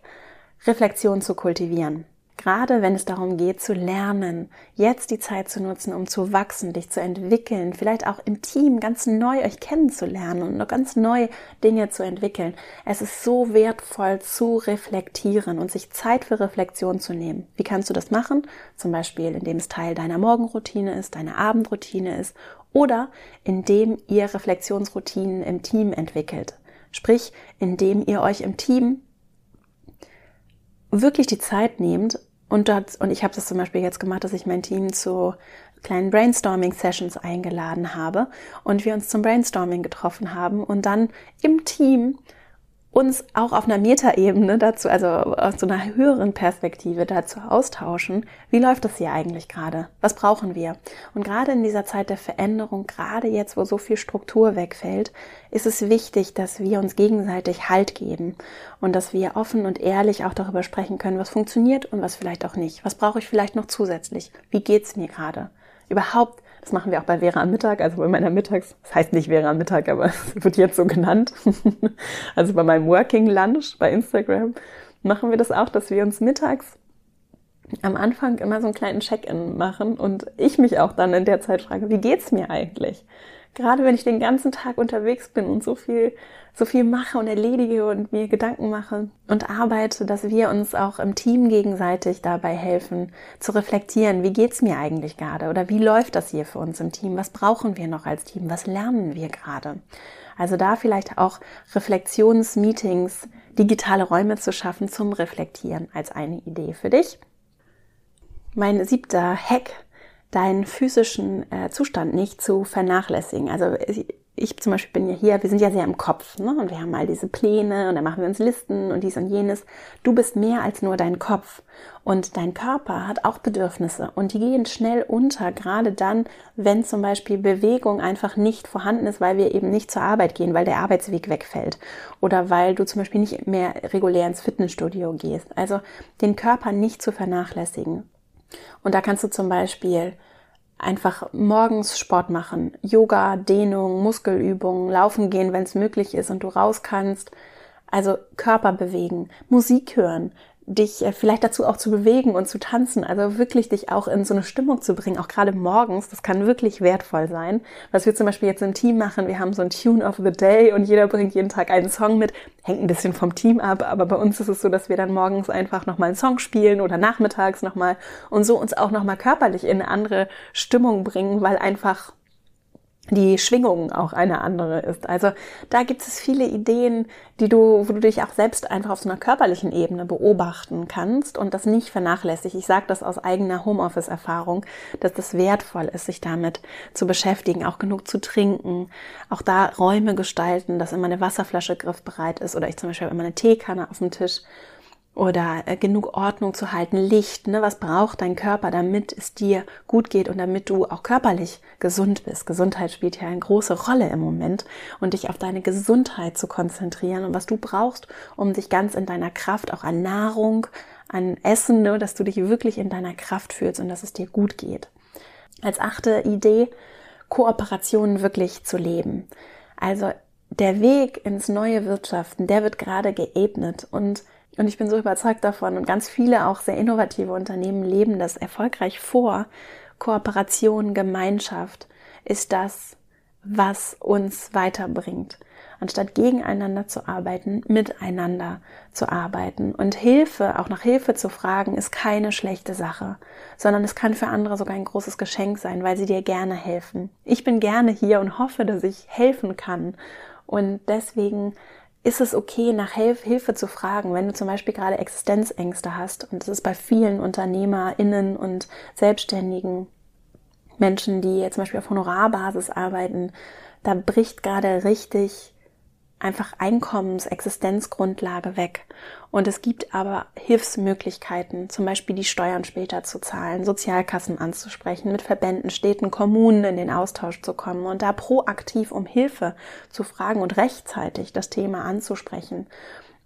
Reflexion zu kultivieren. Gerade wenn es darum geht zu lernen, jetzt die Zeit zu nutzen, um zu wachsen, dich zu entwickeln, vielleicht auch im Team ganz neu euch kennenzulernen und noch ganz neue Dinge zu entwickeln. Es ist so wertvoll zu reflektieren und sich Zeit für Reflexion zu nehmen. Wie kannst du das machen? Zum Beispiel, indem es Teil deiner Morgenroutine ist, deiner Abendroutine ist oder indem ihr Reflexionsroutinen im Team entwickelt. Sprich, indem ihr euch im Team wirklich die Zeit nehmt und dort, und ich habe das zum Beispiel jetzt gemacht, dass ich mein Team zu kleinen Brainstorming-Sessions eingeladen habe und wir uns zum Brainstorming getroffen haben und dann im Team uns auch auf einer Metaebene dazu, also aus so einer höheren Perspektive dazu austauschen, wie läuft das hier eigentlich gerade? Was brauchen wir? Und gerade in dieser Zeit der Veränderung, gerade jetzt, wo so viel Struktur wegfällt, ist es wichtig, dass wir uns gegenseitig Halt geben und dass wir offen und ehrlich auch darüber sprechen können, was funktioniert und was vielleicht auch nicht. Was brauche ich vielleicht noch zusätzlich? Wie geht's mir gerade? Überhaupt das machen wir auch bei Vera am Mittag, also bei meiner Mittags, das heißt nicht Vera am Mittag, aber es wird jetzt so genannt. also bei meinem Working Lunch bei Instagram machen wir das auch, dass wir uns mittags am Anfang immer so einen kleinen Check-in machen und ich mich auch dann in der Zeit frage, wie geht's mir eigentlich? Gerade wenn ich den ganzen Tag unterwegs bin und so viel so viel mache und erledige und mir Gedanken mache und arbeite, dass wir uns auch im Team gegenseitig dabei helfen, zu reflektieren, wie geht's mir eigentlich gerade oder wie läuft das hier für uns im Team? Was brauchen wir noch als Team? Was lernen wir gerade? Also da vielleicht auch Reflexionsmeetings, digitale Räume zu schaffen zum Reflektieren als eine Idee für dich. Mein siebter Hack, deinen physischen äh, Zustand nicht zu vernachlässigen. Also ich zum Beispiel bin ja hier, wir sind ja sehr im Kopf, ne? Und wir haben all diese Pläne und dann machen wir uns Listen und dies und jenes. Du bist mehr als nur dein Kopf. Und dein Körper hat auch Bedürfnisse und die gehen schnell unter, gerade dann, wenn zum Beispiel Bewegung einfach nicht vorhanden ist, weil wir eben nicht zur Arbeit gehen, weil der Arbeitsweg wegfällt oder weil du zum Beispiel nicht mehr regulär ins Fitnessstudio gehst. Also den Körper nicht zu vernachlässigen. Und da kannst du zum Beispiel einfach morgens Sport machen, Yoga, Dehnung, Muskelübungen, laufen gehen, wenn es möglich ist und du raus kannst. Also Körper bewegen, Musik hören, dich äh, vielleicht dazu auch zu bewegen und zu tanzen, also wirklich dich auch in so eine Stimmung zu bringen, auch gerade morgens, das kann wirklich wertvoll sein. Was wir zum Beispiel jetzt im Team machen, wir haben so ein Tune of the Day und jeder bringt jeden Tag einen Song mit, hängt ein bisschen vom Team ab, aber bei uns ist es so, dass wir dann morgens einfach nochmal einen Song spielen oder nachmittags nochmal und so uns auch nochmal körperlich in eine andere Stimmung bringen, weil einfach die Schwingung auch eine andere ist. Also da gibt es viele Ideen, die du, wo du dich auch selbst einfach auf so einer körperlichen Ebene beobachten kannst und das nicht vernachlässigt. Ich sage das aus eigener Homeoffice-Erfahrung, dass das wertvoll ist, sich damit zu beschäftigen, auch genug zu trinken, auch da Räume gestalten, dass immer eine Wasserflasche griffbereit ist oder ich zum Beispiel immer eine Teekanne auf dem Tisch oder äh, genug Ordnung zu halten, Licht, ne? was braucht dein Körper, damit es dir gut geht und damit du auch körperlich gesund bist. Gesundheit spielt ja eine große Rolle im Moment und dich auf deine Gesundheit zu konzentrieren und was du brauchst, um dich ganz in deiner Kraft, auch an Nahrung, an Essen, ne? dass du dich wirklich in deiner Kraft fühlst und dass es dir gut geht. Als achte Idee, Kooperationen wirklich zu leben. Also der Weg ins neue Wirtschaften, der wird gerade geebnet und und ich bin so überzeugt davon und ganz viele auch sehr innovative Unternehmen leben das erfolgreich vor. Kooperation, Gemeinschaft ist das, was uns weiterbringt. Anstatt gegeneinander zu arbeiten, miteinander zu arbeiten. Und Hilfe, auch nach Hilfe zu fragen, ist keine schlechte Sache, sondern es kann für andere sogar ein großes Geschenk sein, weil sie dir gerne helfen. Ich bin gerne hier und hoffe, dass ich helfen kann. Und deswegen ist es okay, nach Hilfe zu fragen, wenn du zum Beispiel gerade Existenzängste hast. Und das ist bei vielen UnternehmerInnen und Selbstständigen, Menschen, die zum Beispiel auf Honorarbasis arbeiten, da bricht gerade richtig einfach Einkommens-, Existenzgrundlage weg. Und es gibt aber Hilfsmöglichkeiten, zum Beispiel die Steuern später zu zahlen, Sozialkassen anzusprechen, mit Verbänden, Städten, Kommunen in den Austausch zu kommen und da proaktiv um Hilfe zu fragen und rechtzeitig das Thema anzusprechen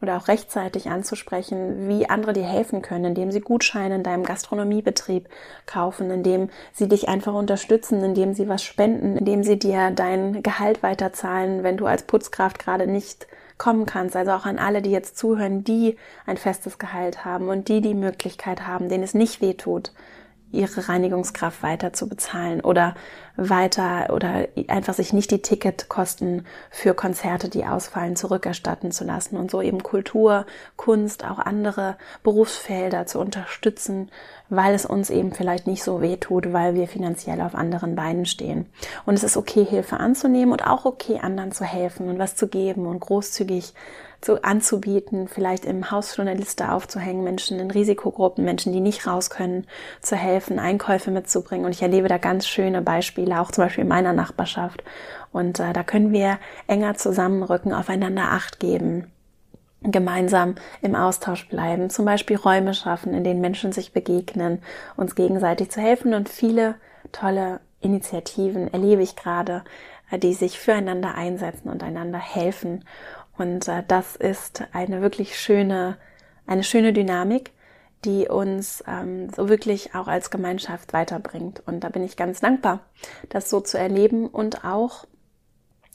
oder auch rechtzeitig anzusprechen, wie andere dir helfen können, indem sie Gutscheine in deinem Gastronomiebetrieb kaufen, indem sie dich einfach unterstützen, indem sie was spenden, indem sie dir dein Gehalt weiterzahlen, wenn du als Putzkraft gerade nicht kommen kannst. Also auch an alle, die jetzt zuhören, die ein festes Gehalt haben und die die Möglichkeit haben, denen es nicht weh tut, ihre Reinigungskraft weiter zu bezahlen oder weiter oder einfach sich nicht die Ticketkosten für Konzerte, die ausfallen, zurückerstatten zu lassen und so eben Kultur, Kunst, auch andere Berufsfelder zu unterstützen, weil es uns eben vielleicht nicht so weh tut, weil wir finanziell auf anderen Beinen stehen. Und es ist okay, Hilfe anzunehmen und auch okay, anderen zu helfen und was zu geben und großzügig zu, anzubieten, vielleicht im Haus schon eine Liste aufzuhängen, Menschen in Risikogruppen, Menschen, die nicht raus können, zu helfen, Einkäufe mitzubringen. Und ich erlebe da ganz schöne Beispiele, auch zum Beispiel in meiner Nachbarschaft. Und äh, da können wir enger zusammenrücken, aufeinander Acht geben gemeinsam im Austausch bleiben, zum Beispiel Räume schaffen, in denen Menschen sich begegnen, uns gegenseitig zu helfen und viele tolle Initiativen erlebe ich gerade, äh, die sich füreinander einsetzen und einander helfen. Und äh, das ist eine wirklich schöne, eine schöne Dynamik, die uns ähm, so wirklich auch als Gemeinschaft weiterbringt. Und da bin ich ganz dankbar, das so zu erleben und auch,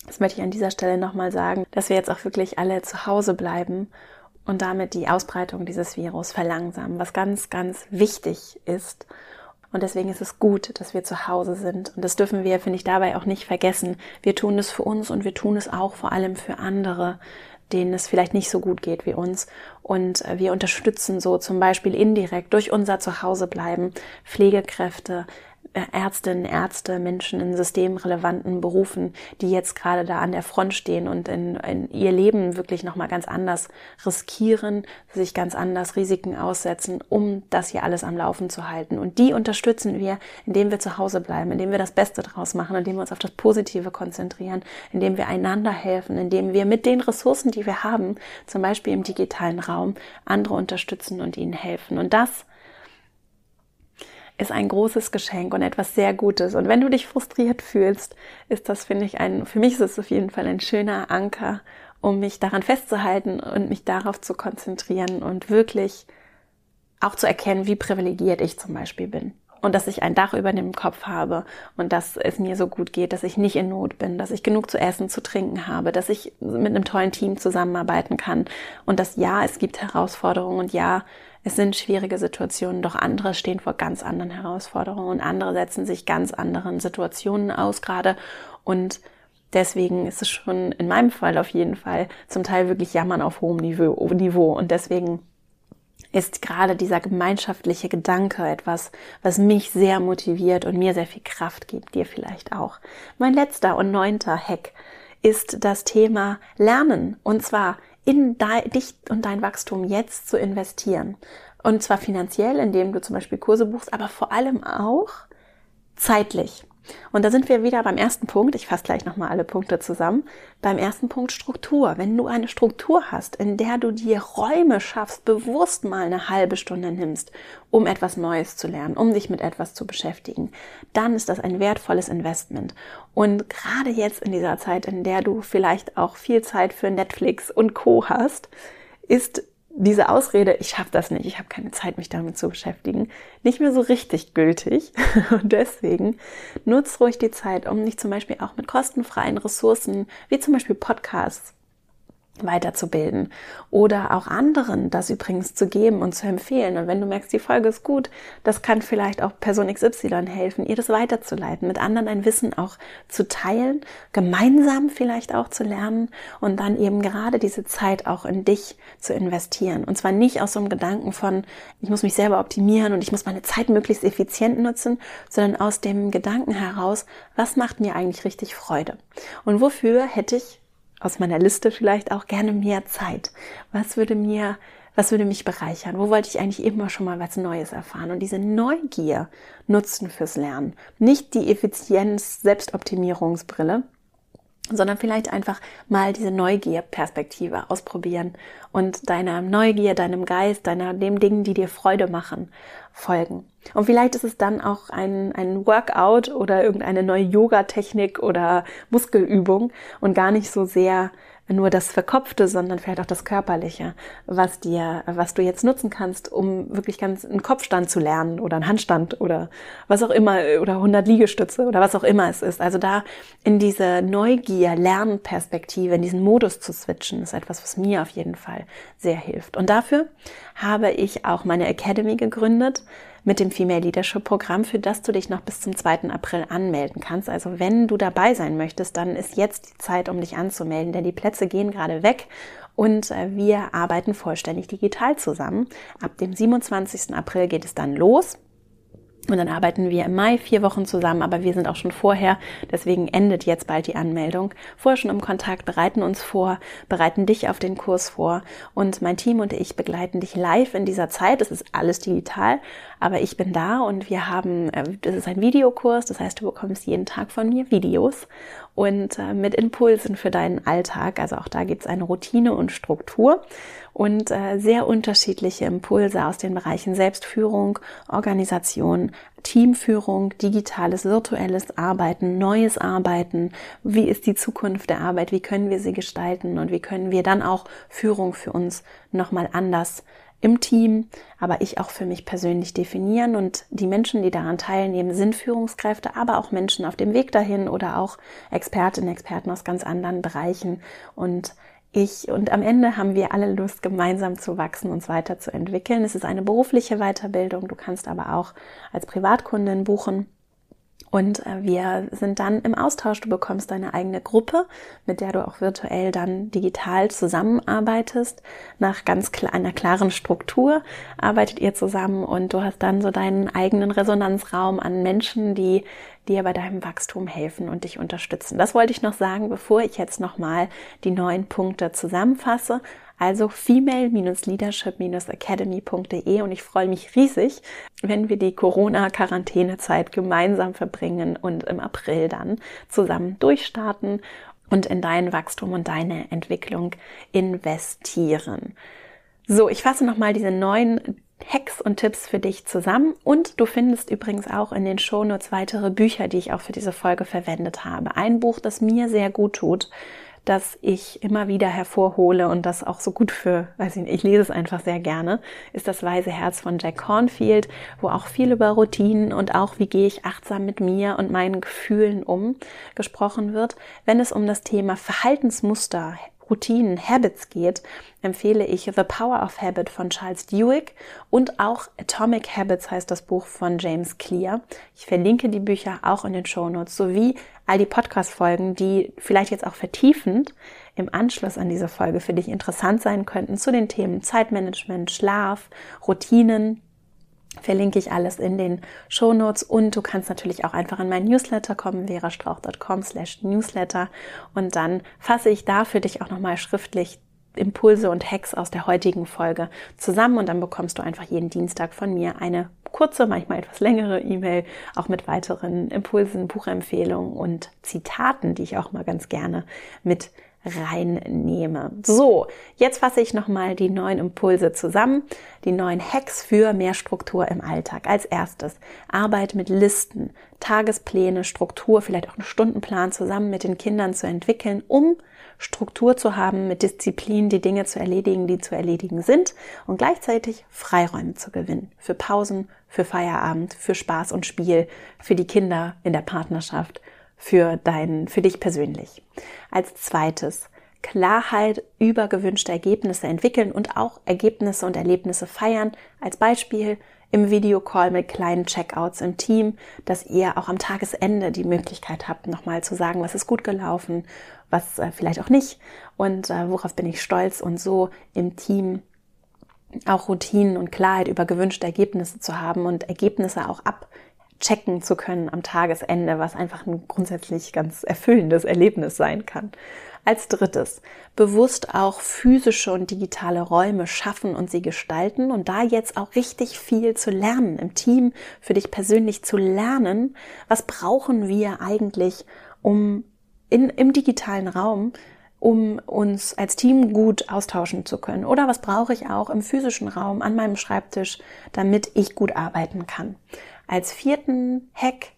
das möchte ich an dieser Stelle nochmal sagen, dass wir jetzt auch wirklich alle zu Hause bleiben und damit die Ausbreitung dieses Virus verlangsamen, was ganz, ganz wichtig ist und deswegen ist es gut, dass wir zu Hause sind. Und das dürfen wir, finde ich, dabei auch nicht vergessen. Wir tun es für uns und wir tun es auch vor allem für andere, denen es vielleicht nicht so gut geht wie uns. Und äh, wir unterstützen so zum Beispiel indirekt durch unser Zuhausebleiben Pflegekräfte, Ärztinnen, Ärzte, Menschen in systemrelevanten Berufen, die jetzt gerade da an der Front stehen und in, in ihr Leben wirklich nochmal ganz anders riskieren, sich ganz anders Risiken aussetzen, um das hier alles am Laufen zu halten. Und die unterstützen wir, indem wir zu Hause bleiben, indem wir das Beste draus machen, indem wir uns auf das Positive konzentrieren, indem wir einander helfen, indem wir mit den Ressourcen, die wir haben, zum Beispiel im digitalen Raum, andere unterstützen und ihnen helfen. Und das ist ein großes Geschenk und etwas sehr Gutes. Und wenn du dich frustriert fühlst, ist das, finde ich, ein, für mich ist es auf jeden Fall ein schöner Anker, um mich daran festzuhalten und mich darauf zu konzentrieren und wirklich auch zu erkennen, wie privilegiert ich zum Beispiel bin. Und dass ich ein Dach über dem Kopf habe und dass es mir so gut geht, dass ich nicht in Not bin, dass ich genug zu essen, zu trinken habe, dass ich mit einem tollen Team zusammenarbeiten kann und dass ja, es gibt Herausforderungen und ja, es sind schwierige Situationen, doch andere stehen vor ganz anderen Herausforderungen und andere setzen sich ganz anderen Situationen aus gerade. Und deswegen ist es schon in meinem Fall auf jeden Fall zum Teil wirklich Jammern auf hohem Niveau und deswegen ist gerade dieser gemeinschaftliche Gedanke etwas, was mich sehr motiviert und mir sehr viel Kraft gibt, dir vielleicht auch. Mein letzter und neunter Hack ist das Thema Lernen und zwar in dich und dein Wachstum jetzt zu investieren. Und zwar finanziell, indem du zum Beispiel Kurse buchst, aber vor allem auch zeitlich. Und da sind wir wieder beim ersten Punkt. Ich fasse gleich nochmal alle Punkte zusammen. Beim ersten Punkt Struktur. Wenn du eine Struktur hast, in der du dir Räume schaffst, bewusst mal eine halbe Stunde nimmst, um etwas Neues zu lernen, um dich mit etwas zu beschäftigen, dann ist das ein wertvolles Investment. Und gerade jetzt in dieser Zeit, in der du vielleicht auch viel Zeit für Netflix und Co hast, ist diese Ausrede, ich schaffe das nicht, ich habe keine Zeit, mich damit zu beschäftigen, nicht mehr so richtig gültig. Und deswegen nutz ruhig die Zeit, um dich zum Beispiel auch mit kostenfreien Ressourcen, wie zum Beispiel Podcasts, weiterzubilden oder auch anderen das übrigens zu geben und zu empfehlen. Und wenn du merkst, die Folge ist gut, das kann vielleicht auch Person XY helfen, ihr das weiterzuleiten, mit anderen ein Wissen auch zu teilen, gemeinsam vielleicht auch zu lernen und dann eben gerade diese Zeit auch in dich zu investieren. Und zwar nicht aus so einem Gedanken von, ich muss mich selber optimieren und ich muss meine Zeit möglichst effizient nutzen, sondern aus dem Gedanken heraus, was macht mir eigentlich richtig Freude? Und wofür hätte ich aus meiner Liste vielleicht auch gerne mehr Zeit? Was würde mir, was würde mich bereichern? Wo wollte ich eigentlich immer schon mal was Neues erfahren? Und diese Neugier nutzen fürs Lernen. Nicht die Effizienz, Selbstoptimierungsbrille, sondern vielleicht einfach mal diese Neugier-Perspektive ausprobieren und deiner Neugier, deinem Geist, deiner, dem Dingen, die dir Freude machen, folgen. Und vielleicht ist es dann auch ein, ein Workout oder irgendeine neue Yoga-Technik oder Muskelübung und gar nicht so sehr nur das Verkopfte, sondern vielleicht auch das Körperliche, was dir, was du jetzt nutzen kannst, um wirklich ganz einen Kopfstand zu lernen oder einen Handstand oder was auch immer oder 100 Liegestütze oder was auch immer es ist. Also da in diese Neugier, Lernperspektive, in diesen Modus zu switchen, ist etwas, was mir auf jeden Fall sehr hilft. Und dafür habe ich auch meine Academy gegründet mit dem Female Leadership Programm, für das du dich noch bis zum 2. April anmelden kannst. Also wenn du dabei sein möchtest, dann ist jetzt die Zeit, um dich anzumelden, denn die Plätze gehen gerade weg und äh, wir arbeiten vollständig digital zusammen. Ab dem 27. April geht es dann los. Und dann arbeiten wir im Mai vier Wochen zusammen, aber wir sind auch schon vorher, deswegen endet jetzt bald die Anmeldung, vorher schon im Kontakt, bereiten uns vor, bereiten dich auf den Kurs vor. Und mein Team und ich begleiten dich live in dieser Zeit. Es ist alles digital, aber ich bin da und wir haben, äh, das ist ein Videokurs, das heißt, du bekommst jeden Tag von mir Videos und äh, mit Impulsen für deinen Alltag. Also auch da gibt es eine Routine und Struktur und äh, sehr unterschiedliche Impulse aus den Bereichen Selbstführung, Organisation, Teamführung, digitales, virtuelles Arbeiten, neues Arbeiten. Wie ist die Zukunft der Arbeit? Wie können wir sie gestalten? Und wie können wir dann auch Führung für uns nochmal anders im Team, aber ich auch für mich persönlich definieren. Und die Menschen, die daran teilnehmen, sind Führungskräfte, aber auch Menschen auf dem Weg dahin oder auch Expertinnen, Experten aus ganz anderen Bereichen. Und ich und am Ende haben wir alle Lust, gemeinsam zu wachsen, uns weiterzuentwickeln. Es ist eine berufliche Weiterbildung. Du kannst aber auch als Privatkundin buchen. Und äh, wir sind dann im Austausch. Du bekommst deine eigene Gruppe, mit der du auch virtuell dann digital zusammenarbeitest. Nach ganz klar, einer klaren Struktur arbeitet ihr zusammen und du hast dann so deinen eigenen Resonanzraum an Menschen, die dir bei deinem Wachstum helfen und dich unterstützen. Das wollte ich noch sagen, bevor ich jetzt nochmal die neuen Punkte zusammenfasse. Also female-leadership-academy.de und ich freue mich riesig, wenn wir die Corona-Quarantänezeit gemeinsam verbringen und im April dann zusammen durchstarten und in dein Wachstum und deine Entwicklung investieren. So, ich fasse nochmal diese neuen Hacks und Tipps für dich zusammen und du findest übrigens auch in den Shownotes weitere Bücher, die ich auch für diese Folge verwendet habe. Ein Buch, das mir sehr gut tut, das ich immer wieder hervorhole und das auch so gut für, weiß ich nicht, ich lese es einfach sehr gerne, ist das Weise Herz von Jack Cornfield, wo auch viel über Routinen und auch wie gehe ich achtsam mit mir und meinen Gefühlen um gesprochen wird. Wenn es um das Thema Verhaltensmuster Routinen, Habits geht, empfehle ich The Power of Habit von Charles Duhigg und auch Atomic Habits heißt das Buch von James Clear. Ich verlinke die Bücher auch in den Show Notes sowie all die Podcast-Folgen, die vielleicht jetzt auch vertiefend im Anschluss an diese Folge für dich interessant sein könnten zu den Themen Zeitmanagement, Schlaf, Routinen, verlinke ich alles in den Shownotes und du kannst natürlich auch einfach in mein Newsletter kommen, verastrauch.com slash newsletter. Und dann fasse ich da für dich auch nochmal schriftlich Impulse und Hacks aus der heutigen Folge zusammen. Und dann bekommst du einfach jeden Dienstag von mir eine kurze, manchmal etwas längere E-Mail, auch mit weiteren Impulsen, Buchempfehlungen und Zitaten, die ich auch mal ganz gerne mit reinnehme. So, jetzt fasse ich nochmal die neuen Impulse zusammen, die neuen Hacks für mehr Struktur im Alltag. Als erstes, Arbeit mit Listen, Tagespläne, Struktur, vielleicht auch einen Stundenplan zusammen mit den Kindern zu entwickeln, um Struktur zu haben, mit Disziplin die Dinge zu erledigen, die zu erledigen sind und gleichzeitig Freiräume zu gewinnen für Pausen, für Feierabend, für Spaß und Spiel, für die Kinder in der Partnerschaft für dein, für dich persönlich. Als zweites, Klarheit über gewünschte Ergebnisse entwickeln und auch Ergebnisse und Erlebnisse feiern. Als Beispiel im Videocall mit kleinen Checkouts im Team, dass ihr auch am Tagesende die Möglichkeit habt, nochmal zu sagen, was ist gut gelaufen, was äh, vielleicht auch nicht und äh, worauf bin ich stolz und so im Team auch Routinen und Klarheit über gewünschte Ergebnisse zu haben und Ergebnisse auch ab checken zu können am Tagesende, was einfach ein grundsätzlich ganz erfüllendes Erlebnis sein kann. Als drittes, bewusst auch physische und digitale Räume schaffen und sie gestalten und da jetzt auch richtig viel zu lernen im Team, für dich persönlich zu lernen, was brauchen wir eigentlich, um in, im digitalen Raum um uns als Team gut austauschen zu können? Oder was brauche ich auch im physischen Raum an meinem Schreibtisch, damit ich gut arbeiten kann? Als vierten Hack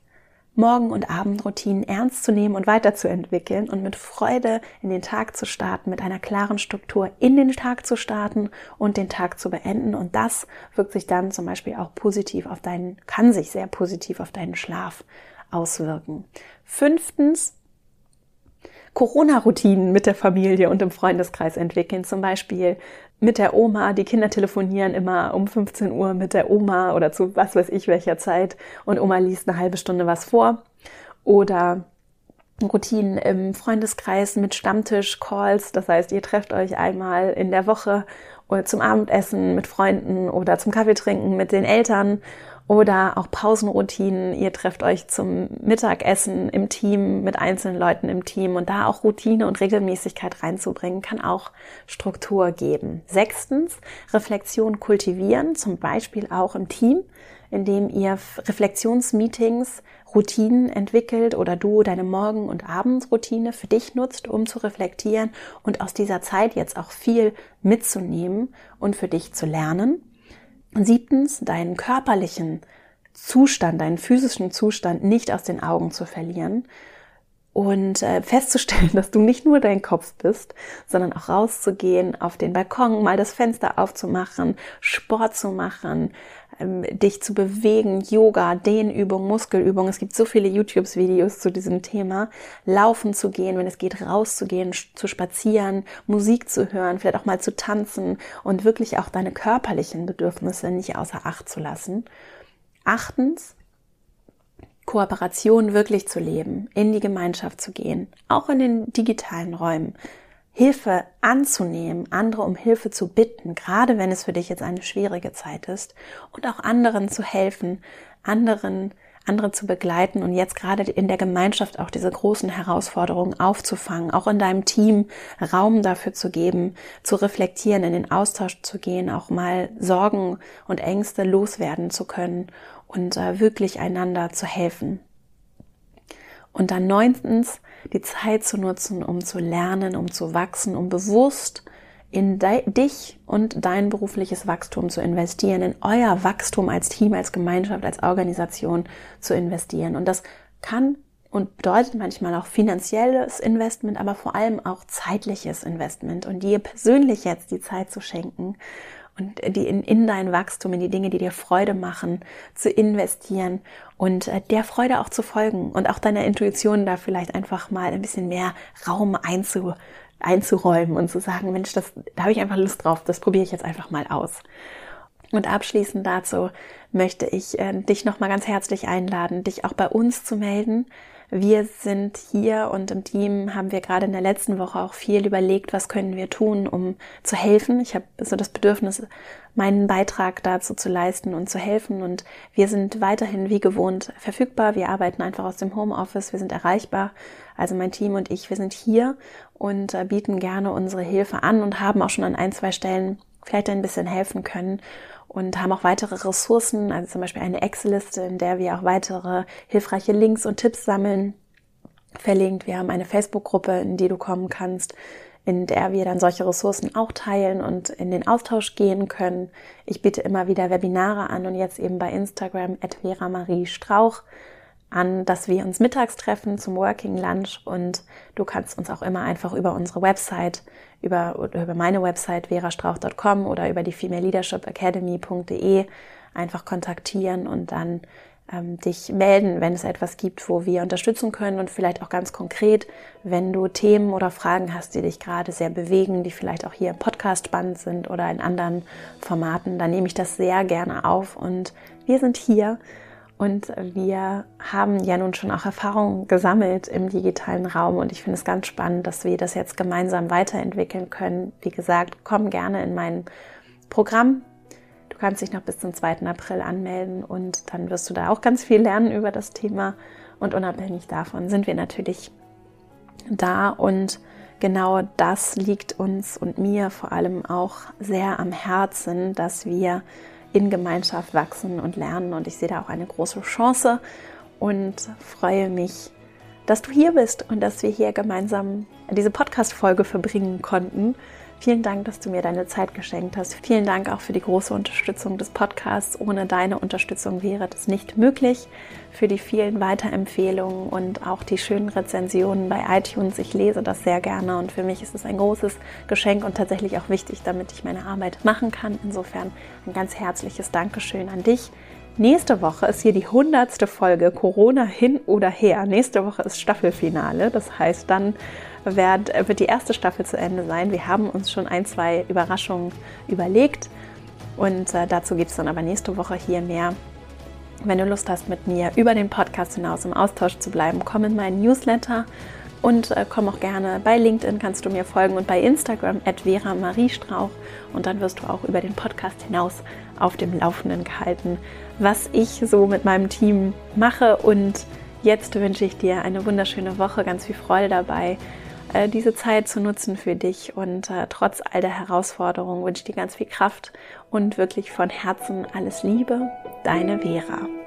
Morgen- und Abendroutinen ernst zu nehmen und weiterzuentwickeln und mit Freude in den Tag zu starten, mit einer klaren Struktur in den Tag zu starten und den Tag zu beenden. Und das wirkt sich dann zum Beispiel auch positiv auf deinen, kann sich sehr positiv auf deinen Schlaf auswirken. Fünftens, Corona-Routinen mit der Familie und im Freundeskreis entwickeln. Zum Beispiel mit der Oma. Die Kinder telefonieren immer um 15 Uhr mit der Oma oder zu was weiß ich welcher Zeit und Oma liest eine halbe Stunde was vor. Oder Routinen im Freundeskreis mit Stammtisch-Calls. Das heißt, ihr trefft euch einmal in der Woche zum Abendessen mit Freunden oder zum Kaffee trinken mit den Eltern oder auch Pausenroutinen. Ihr trefft euch zum Mittagessen im Team mit einzelnen Leuten im Team und da auch Routine und Regelmäßigkeit reinzubringen, kann auch Struktur geben. Sechstens, Reflexion kultivieren, zum Beispiel auch im Team, indem ihr Reflexionsmeetings, Routinen entwickelt oder du deine Morgen- und Abendsroutine für dich nutzt, um zu reflektieren und aus dieser Zeit jetzt auch viel mitzunehmen und für dich zu lernen. Siebtens, deinen körperlichen Zustand, deinen physischen Zustand nicht aus den Augen zu verlieren und äh, festzustellen, dass du nicht nur dein Kopf bist, sondern auch rauszugehen, auf den Balkon, mal das Fenster aufzumachen, Sport zu machen, ähm, dich zu bewegen, Yoga, Dehnübung, Muskelübung. Es gibt so viele YouTube-Videos zu diesem Thema. Laufen zu gehen, wenn es geht, rauszugehen, zu spazieren, Musik zu hören, vielleicht auch mal zu tanzen und wirklich auch deine körperlichen Bedürfnisse nicht außer Acht zu lassen. Achtens, Kooperation wirklich zu leben, in die Gemeinschaft zu gehen, auch in den digitalen Räumen. Hilfe anzunehmen, andere um Hilfe zu bitten, gerade wenn es für dich jetzt eine schwierige Zeit ist und auch anderen zu helfen, anderen andere zu begleiten und jetzt gerade in der Gemeinschaft auch diese großen Herausforderungen aufzufangen, auch in deinem Team Raum dafür zu geben, zu reflektieren, in den Austausch zu gehen, auch mal Sorgen und Ängste loswerden zu können und äh, wirklich einander zu helfen. Und dann neuntens, die Zeit zu nutzen, um zu lernen, um zu wachsen, um bewusst in dich und dein berufliches Wachstum zu investieren, in euer Wachstum als Team, als Gemeinschaft, als Organisation zu investieren. Und das kann und bedeutet manchmal auch finanzielles Investment, aber vor allem auch zeitliches Investment und dir persönlich jetzt die Zeit zu schenken und die in, in dein Wachstum, in die Dinge, die dir Freude machen, zu investieren und äh, der Freude auch zu folgen und auch deiner Intuition da vielleicht einfach mal ein bisschen mehr Raum einzu, einzuräumen und zu sagen, Mensch, das, da habe ich einfach Lust drauf, das probiere ich jetzt einfach mal aus. Und abschließend dazu möchte ich äh, dich nochmal ganz herzlich einladen, dich auch bei uns zu melden. Wir sind hier und im Team haben wir gerade in der letzten Woche auch viel überlegt, was können wir tun, um zu helfen. Ich habe so das Bedürfnis, meinen Beitrag dazu zu leisten und zu helfen. Und wir sind weiterhin wie gewohnt verfügbar. Wir arbeiten einfach aus dem Homeoffice. Wir sind erreichbar. Also mein Team und ich, wir sind hier und äh, bieten gerne unsere Hilfe an und haben auch schon an ein, zwei Stellen vielleicht ein bisschen helfen können und haben auch weitere Ressourcen, also zum Beispiel eine Excel-Liste, in der wir auch weitere hilfreiche Links und Tipps sammeln, verlinkt. Wir haben eine Facebook-Gruppe, in die du kommen kannst, in der wir dann solche Ressourcen auch teilen und in den Austausch gehen können. Ich biete immer wieder Webinare an und jetzt eben bei Instagram at Vera Marie Strauch an, dass wir uns mittags treffen zum Working Lunch und du kannst uns auch immer einfach über unsere Website, über, über meine Website verastrauch.com oder über die Female Leadership Academy.de einfach kontaktieren und dann ähm, dich melden, wenn es etwas gibt, wo wir unterstützen können und vielleicht auch ganz konkret, wenn du Themen oder Fragen hast, die dich gerade sehr bewegen, die vielleicht auch hier im Podcast spannend sind oder in anderen Formaten, dann nehme ich das sehr gerne auf und wir sind hier und wir haben ja nun schon auch Erfahrungen gesammelt im digitalen Raum und ich finde es ganz spannend, dass wir das jetzt gemeinsam weiterentwickeln können. Wie gesagt, komm gerne in mein Programm. Du kannst dich noch bis zum 2. April anmelden und dann wirst du da auch ganz viel lernen über das Thema. Und unabhängig davon sind wir natürlich da und genau das liegt uns und mir vor allem auch sehr am Herzen, dass wir in Gemeinschaft wachsen und lernen. Und ich sehe da auch eine große Chance und freue mich, dass du hier bist und dass wir hier gemeinsam diese Podcast-Folge verbringen konnten. Vielen Dank, dass du mir deine Zeit geschenkt hast. Vielen Dank auch für die große Unterstützung des Podcasts. Ohne deine Unterstützung wäre das nicht möglich. Für die vielen Weiterempfehlungen und auch die schönen Rezensionen bei iTunes. Ich lese das sehr gerne und für mich ist es ein großes Geschenk und tatsächlich auch wichtig, damit ich meine Arbeit machen kann. Insofern ein ganz herzliches Dankeschön an dich. Nächste Woche ist hier die hundertste Folge Corona hin oder her. Nächste Woche ist Staffelfinale. Das heißt, dann wird, wird die erste Staffel zu Ende sein. Wir haben uns schon ein, zwei Überraschungen überlegt. Und äh, dazu gibt es dann aber nächste Woche hier mehr. Wenn du Lust hast, mit mir über den Podcast hinaus im Austausch zu bleiben, komm in meinen Newsletter. Und äh, komm auch gerne bei LinkedIn, kannst du mir folgen und bei Instagram at Vera Marie Strauch. Und dann wirst du auch über den Podcast hinaus auf dem Laufenden gehalten, was ich so mit meinem Team mache. Und jetzt wünsche ich dir eine wunderschöne Woche, ganz viel Freude dabei, äh, diese Zeit zu nutzen für dich und äh, trotz all der Herausforderungen wünsche ich dir ganz viel Kraft und wirklich von Herzen alles Liebe, deine Vera.